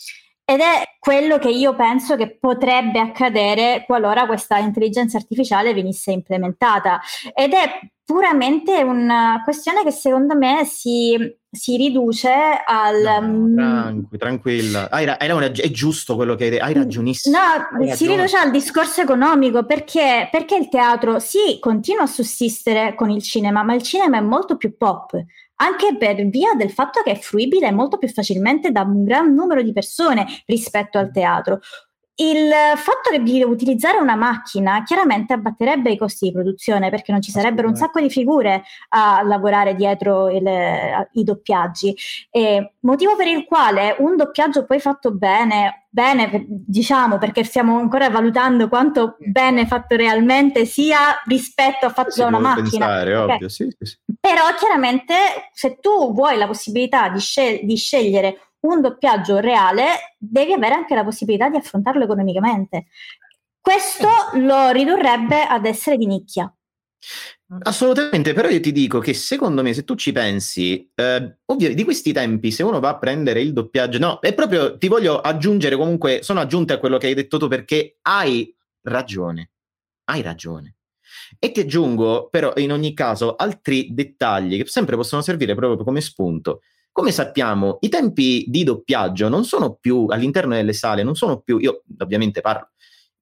Ed è quello che io penso che potrebbe accadere qualora questa intelligenza artificiale venisse implementata. Ed è puramente una questione che secondo me si, si riduce al... mm, Tranqui- tranquilla. Hai, hai ragione, è giusto quello che hai detto, hai ragionissimo. No, Hai si riduce al discorso economico perché, perché il teatro sì, continua a sussistere con il cinema, ma il cinema è molto più pop, anche per via del fatto che è fruibile molto più facilmente da un gran numero di persone rispetto al teatro. il fatto di utilizzare una macchina chiaramente abbatterebbe i costi di produzione perché non ci sarebbero un sacco di figure a lavorare dietro il, i doppiaggi. E motivo per il quale un doppiaggio poi fatto bene, bene diciamo perché stiamo ancora valutando quanto bene fatto realmente sia rispetto a fatto da una macchina. pensare, ovvio, sì, sì. Però chiaramente se tu vuoi la possibilità di, scel- di scegliere un doppiaggio reale, devi avere anche la possibilità di affrontarlo economicamente. Questo lo ridurrebbe ad essere di nicchia. Assolutamente, però io ti dico che secondo me se tu ci pensi, eh, ovvio, di questi tempi, se uno va a prendere il doppiaggio, no, è proprio, ti voglio aggiungere comunque, sono aggiunte a quello che hai detto tu perché hai ragione, hai ragione. E ti aggiungo però in ogni caso altri dettagli che sempre possono servire proprio come spunto. Come sappiamo, i tempi di doppiaggio non sono più all'interno delle sale, non sono più, io ovviamente parlo,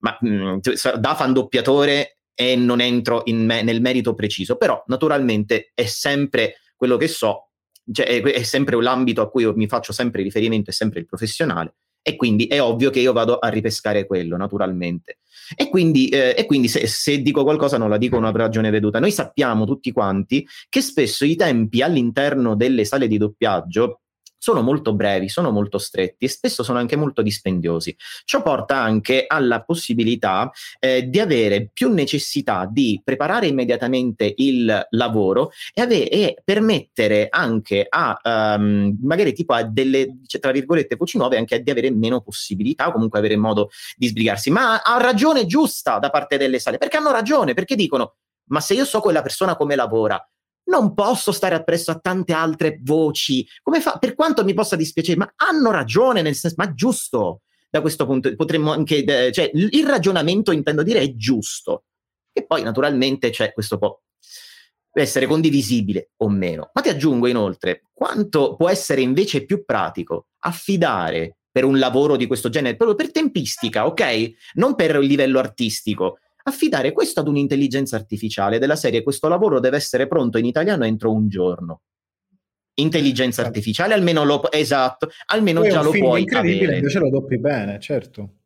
ma mh, da fan doppiatore e non entro me- nel merito preciso, però naturalmente è sempre quello che so, cioè è, è sempre l'ambito a cui mi faccio sempre riferimento, è sempre il professionale, e quindi è ovvio che io vado a ripescare quello, naturalmente. E quindi, eh, e quindi se, se dico qualcosa non la dico una ragione veduta. Noi sappiamo tutti quanti che spesso i tempi all'interno delle sale di doppiaggio sono molto brevi, sono molto stretti e spesso sono anche molto dispendiosi. Ciò porta anche alla possibilità eh, di avere più necessità di preparare immediatamente il lavoro e, ave- e permettere anche a ehm, magari tipo a delle cioè, tra virgolette voci nuove anche di avere meno possibilità o comunque avere modo di sbrigarsi. Ma ha ragione giusta da parte delle sale, perché hanno ragione, perché dicono ma se io so quella persona come lavora, non posso stare appresso a tante altre voci. Come fa? Per quanto mi possa dispiacere, ma hanno ragione, nel senso, ma giusto. Da questo punto potremmo anche, eh, cioè, il ragionamento intendo dire è giusto. E poi naturalmente c'è questo può essere condivisibile o meno. Ma ti aggiungo inoltre, quanto può essere invece più pratico affidare per un lavoro di questo genere, proprio per tempistica, ok? Non per il livello artistico, affidare questo ad un'intelligenza artificiale della serie questo lavoro deve essere pronto in italiano entro un giorno. Intelligenza artificiale, almeno lo esatto, almeno Poi già lo puoi incredibile, avere. invece lo doppi bene, certo.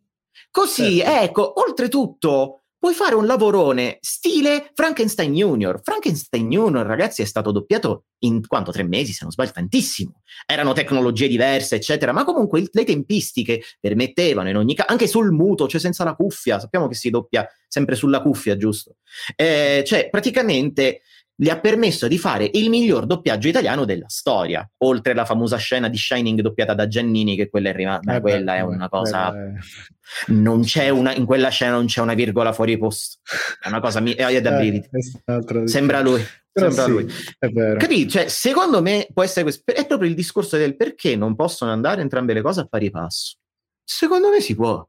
Così, ecco, oltretutto puoi fare un lavorone stile Frankenstein Junior. Frankenstein Junior, ragazzi, è stato doppiato in quanto tre mesi, se non sbaglio, tantissimo. Erano tecnologie diverse, eccetera, ma comunque il- le tempistiche permettevano in ogni caso, anche sul muto, cioè senza la cuffia, sappiamo che si doppia sempre sulla cuffia, giusto? Eh, cioè, praticamente gli ha permesso di fare il miglior doppiaggio italiano della storia, oltre alla famosa scena di Shining doppiata da Giannini, che quella è rimasta, Eh beh, quella è vabbè, una cosa è- non c'è una, in quella scena non c'è una virgola fuori posto. È una cosa mi, è da Eh, brividi. è un'altra- Sembra lui. Sembra sì, lui. è vero. Capito? Cioè, secondo me può essere questo. È proprio il discorso del perché non possono andare entrambe le cose a pari passo. Secondo me si può.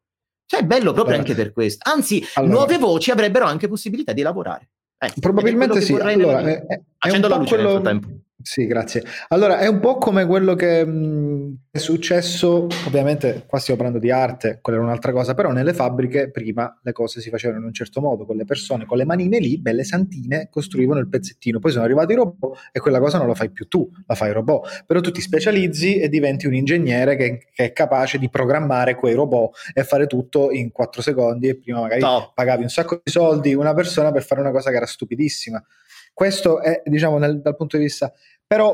Cioè, è bello proprio Beh. anche per questo. Anzi, Allora. nuove voci avrebbero anche possibilità di lavorare. Ecco, Probabilmente sì. Allora, è, è- è un quello-. Sì, grazie. Allora, è un po' come quello che mh, è successo, ovviamente qua stiamo parlando di arte, quella era un'altra cosa, però nelle fabbriche prima le cose si facevano in un certo modo, con le persone, con le manine lì, belle santine, costruivano il pezzettino, poi sono arrivati i robot e quella cosa non la fai più tu, la fai il robot, però tu ti specializzi e diventi un ingegnere che, che è capace di programmare quei robot e fare tutto in quattro secondi e prima magari pagavi un sacco di soldi una persona per fare una cosa che era stupidissima. Questo è, diciamo, nel- dal punto di vista... Però,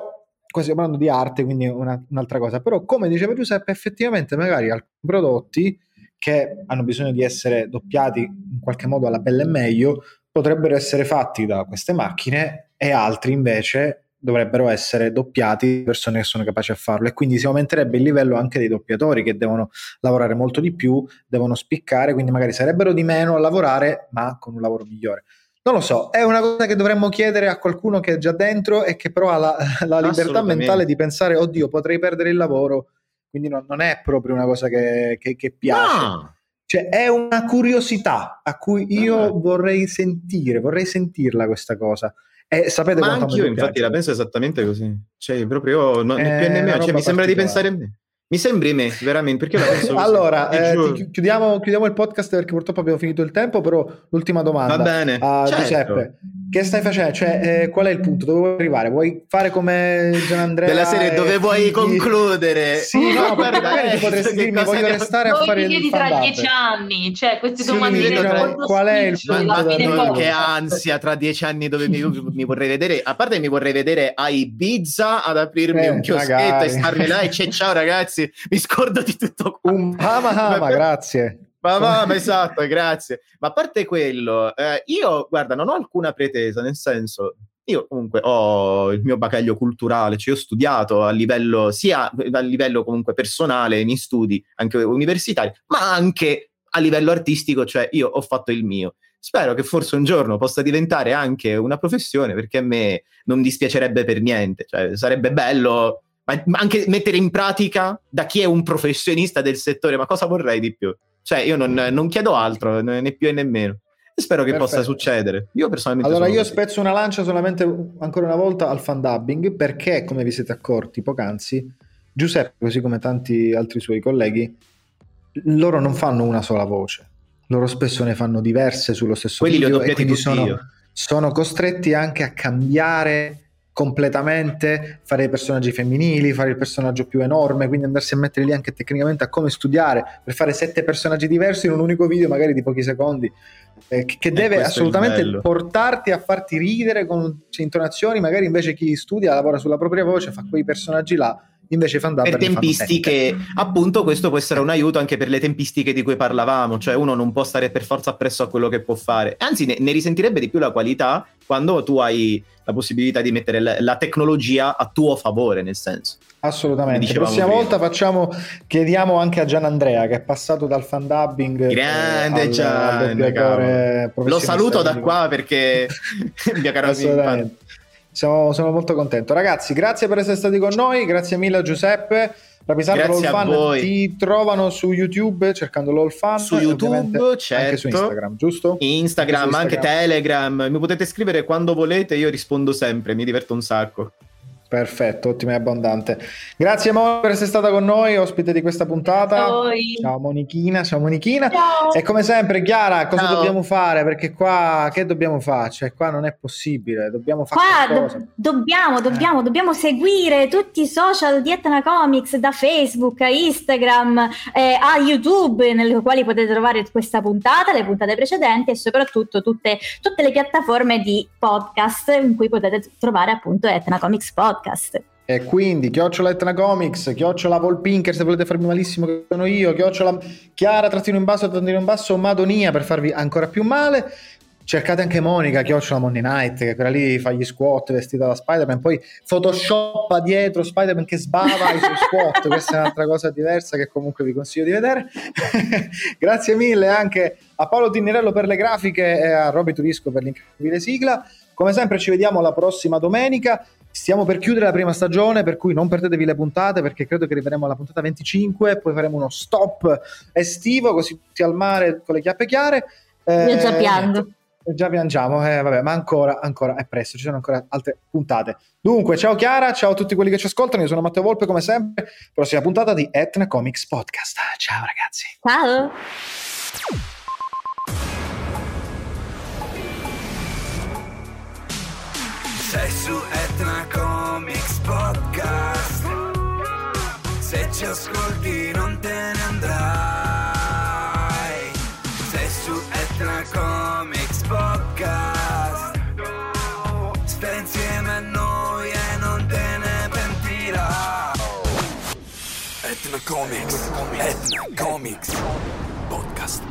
qua stiamo parlando di arte, quindi una- un'altra cosa. Però, come diceva Giuseppe, effettivamente magari alcuni prodotti che hanno bisogno di essere doppiati in qualche modo alla pelle e meglio, potrebbero essere fatti da queste macchine e altri invece dovrebbero essere doppiati da persone che sono capaci a farlo e quindi si aumenterebbe il livello anche dei doppiatori che devono lavorare molto di più, devono spiccare, quindi magari sarebbero di meno a lavorare, ma con un lavoro migliore. Non lo so, è una cosa che dovremmo chiedere a qualcuno che è già dentro e che però ha la, la libertà mentale di pensare, oddio, potrei perdere il lavoro, quindi non, non è proprio una cosa che, che- che piace. No. Cioè, è una curiosità a cui io vorrei sentire, vorrei sentirla questa cosa. E sapete Ma a anch'io, piace? infatti, la penso esattamente così. Cioè, proprio è più una nemmeno, cioè, mi sembra di pensare me. Mi sembri me, veramente, perché la penso allora, eh, chi- chiudiamo, chiudiamo il podcast perché purtroppo abbiamo finito il tempo, però l'ultima domanda Va bene, a certo. Giuseppe. Che stai facendo? Cioè, eh, qual è il punto? Dove vuoi arrivare? Vuoi fare come Gianandrea? Della serie dove vuoi concludere? Sì, no, perché magari ti potresti dirmi voglio restare a fare il tra dieci anni, cioè queste Sì, domandine cioè, molto qual è il punto arrivare? poi- che ansia tra dieci anni dove mi, mi vorrei vedere a parte mi vorrei vedere a Ibiza ad aprirmi Eh, un chioschetto magari. e starmi là e c'è ciao ragazzi mi scordo di tutto qua Un Hama Hama, grazie. ma, ma, ma esatto grazie ma a parte quello eh, io guarda non ho alcuna pretesa nel senso io comunque ho il mio bagaglio culturale, cioè ho studiato a livello sia a livello comunque personale, nei miei studi anche universitari, ma anche a livello artistico, cioè io ho fatto il mio. Spero che forse un giorno possa diventare anche una professione, perché a me non dispiacerebbe per niente, cioè sarebbe bello ma anche mettere in pratica da chi è un professionista del settore, ma cosa vorrei di più? Cioè io non, non chiedo altro, né più e nemmeno. E spero che Perfetto. possa succedere. Io personalmente Allora io così. spezzo una lancia solamente ancora una volta al fan dubbing perché, come vi siete accorti poc'anzi, Giuseppe, così come tanti altri suoi colleghi, loro non fanno una sola voce, loro spesso ne fanno diverse sullo stesso Quelli li ho video e quindi sono, sono costretti anche a cambiare completamente, fare i personaggi femminili, fare il personaggio più enorme, quindi andarsi a mettere lì anche tecnicamente a come studiare per fare sette personaggi diversi in un unico video, magari di pochi secondi, eh, che, che deve assolutamente portarti a farti ridere con intonazioni, magari invece chi studia lavora sulla propria voce, fa quei personaggi là, invece i fan per tempistiche, appunto, questo può essere un aiuto anche per le tempistiche di cui parlavamo, cioè uno non può stare per forza appresso a quello che può fare, anzi ne, ne risentirebbe di più la qualità quando tu hai la possibilità di mettere la, la tecnologia a tuo favore, nel senso. Assolutamente. La prossima prima. volta facciamo, chiediamo anche a Gian Andrea che è passato dal fan dubbing eh, Grande al- Gian, al. Lo saluto da qua perché mio caro amico. Siamo- sono molto contento. Ragazzi, grazie per essere stati con noi. Grazie mille a Giuseppe. Rapisardo Grazie a LOL Fan ti trovano su YouTube cercando LOL Fan. su YouTube, certo. Anche su Instagram, giusto? Instagram, Anche su anche Instagram. Telegram. Mi potete scrivere quando volete, io rispondo sempre, mi diverto un sacco. Perfetto, ottimo e abbondante. Grazie Mo per essere stata con noi, ospite di questa puntata. A voi. Ciao Monichina, ciao Monichina. Ciao. E come sempre, Chiara, cosa Ciao. dobbiamo fare? Perché qua che dobbiamo fare? Cioè, qua non è possibile, dobbiamo fare Qua qualcosa. do- dobbiamo, dobbiamo, dobbiamo seguire tutti i social di Etna Comics da Facebook a Instagram eh, a YouTube nelle quali potete trovare questa puntata, le puntate precedenti e soprattutto tutte, tutte le piattaforme di podcast in cui potete trovare appunto Etna Comics Podcast. E quindi chiocciola Etna Comics, chiocciola Volpinker se volete farmi malissimo che sono io, chiocciola Chiara trattino in basso, trattino in basso, Madonia per farvi ancora più male. Cercate anche Monica, chiocciola Monday Night, che quella lì fa gli squat vestita da Spider-Man, poi photoshoppa dietro Spider-Man che sbava i suoi squat, questa è un'altra cosa diversa che comunque vi consiglio di vedere. Grazie mille anche a Paolo Tinnerello per le grafiche e a Roby Turisco per l'incredibile sigla. Come sempre ci vediamo la prossima domenica. Stiamo per chiudere la prima stagione, per cui non perdetevi le puntate perché credo che arriveremo alla puntata 25, poi faremo uno stop estivo, così tutti al mare con le chiappe chiare. Eh, Io già piango. eh, Già piangiamo, eh, vabbè, ma ancora, ancora è presto, ci sono ancora altre puntate. Dunque, ciao Chiara, ciao a tutti quelli che ci ascoltano, io sono Matteo Volpe come sempre, prossima puntata di Etna Comics Podcast. Ciao ragazzi. Ciao! Sei su Etna Comics Podcast. Se ci ascolti non te ne andrai. Sei su Etna Comics Podcast. Stai insieme a noi e non te ne pentirai. Etna Comics. Etna Comics Podcast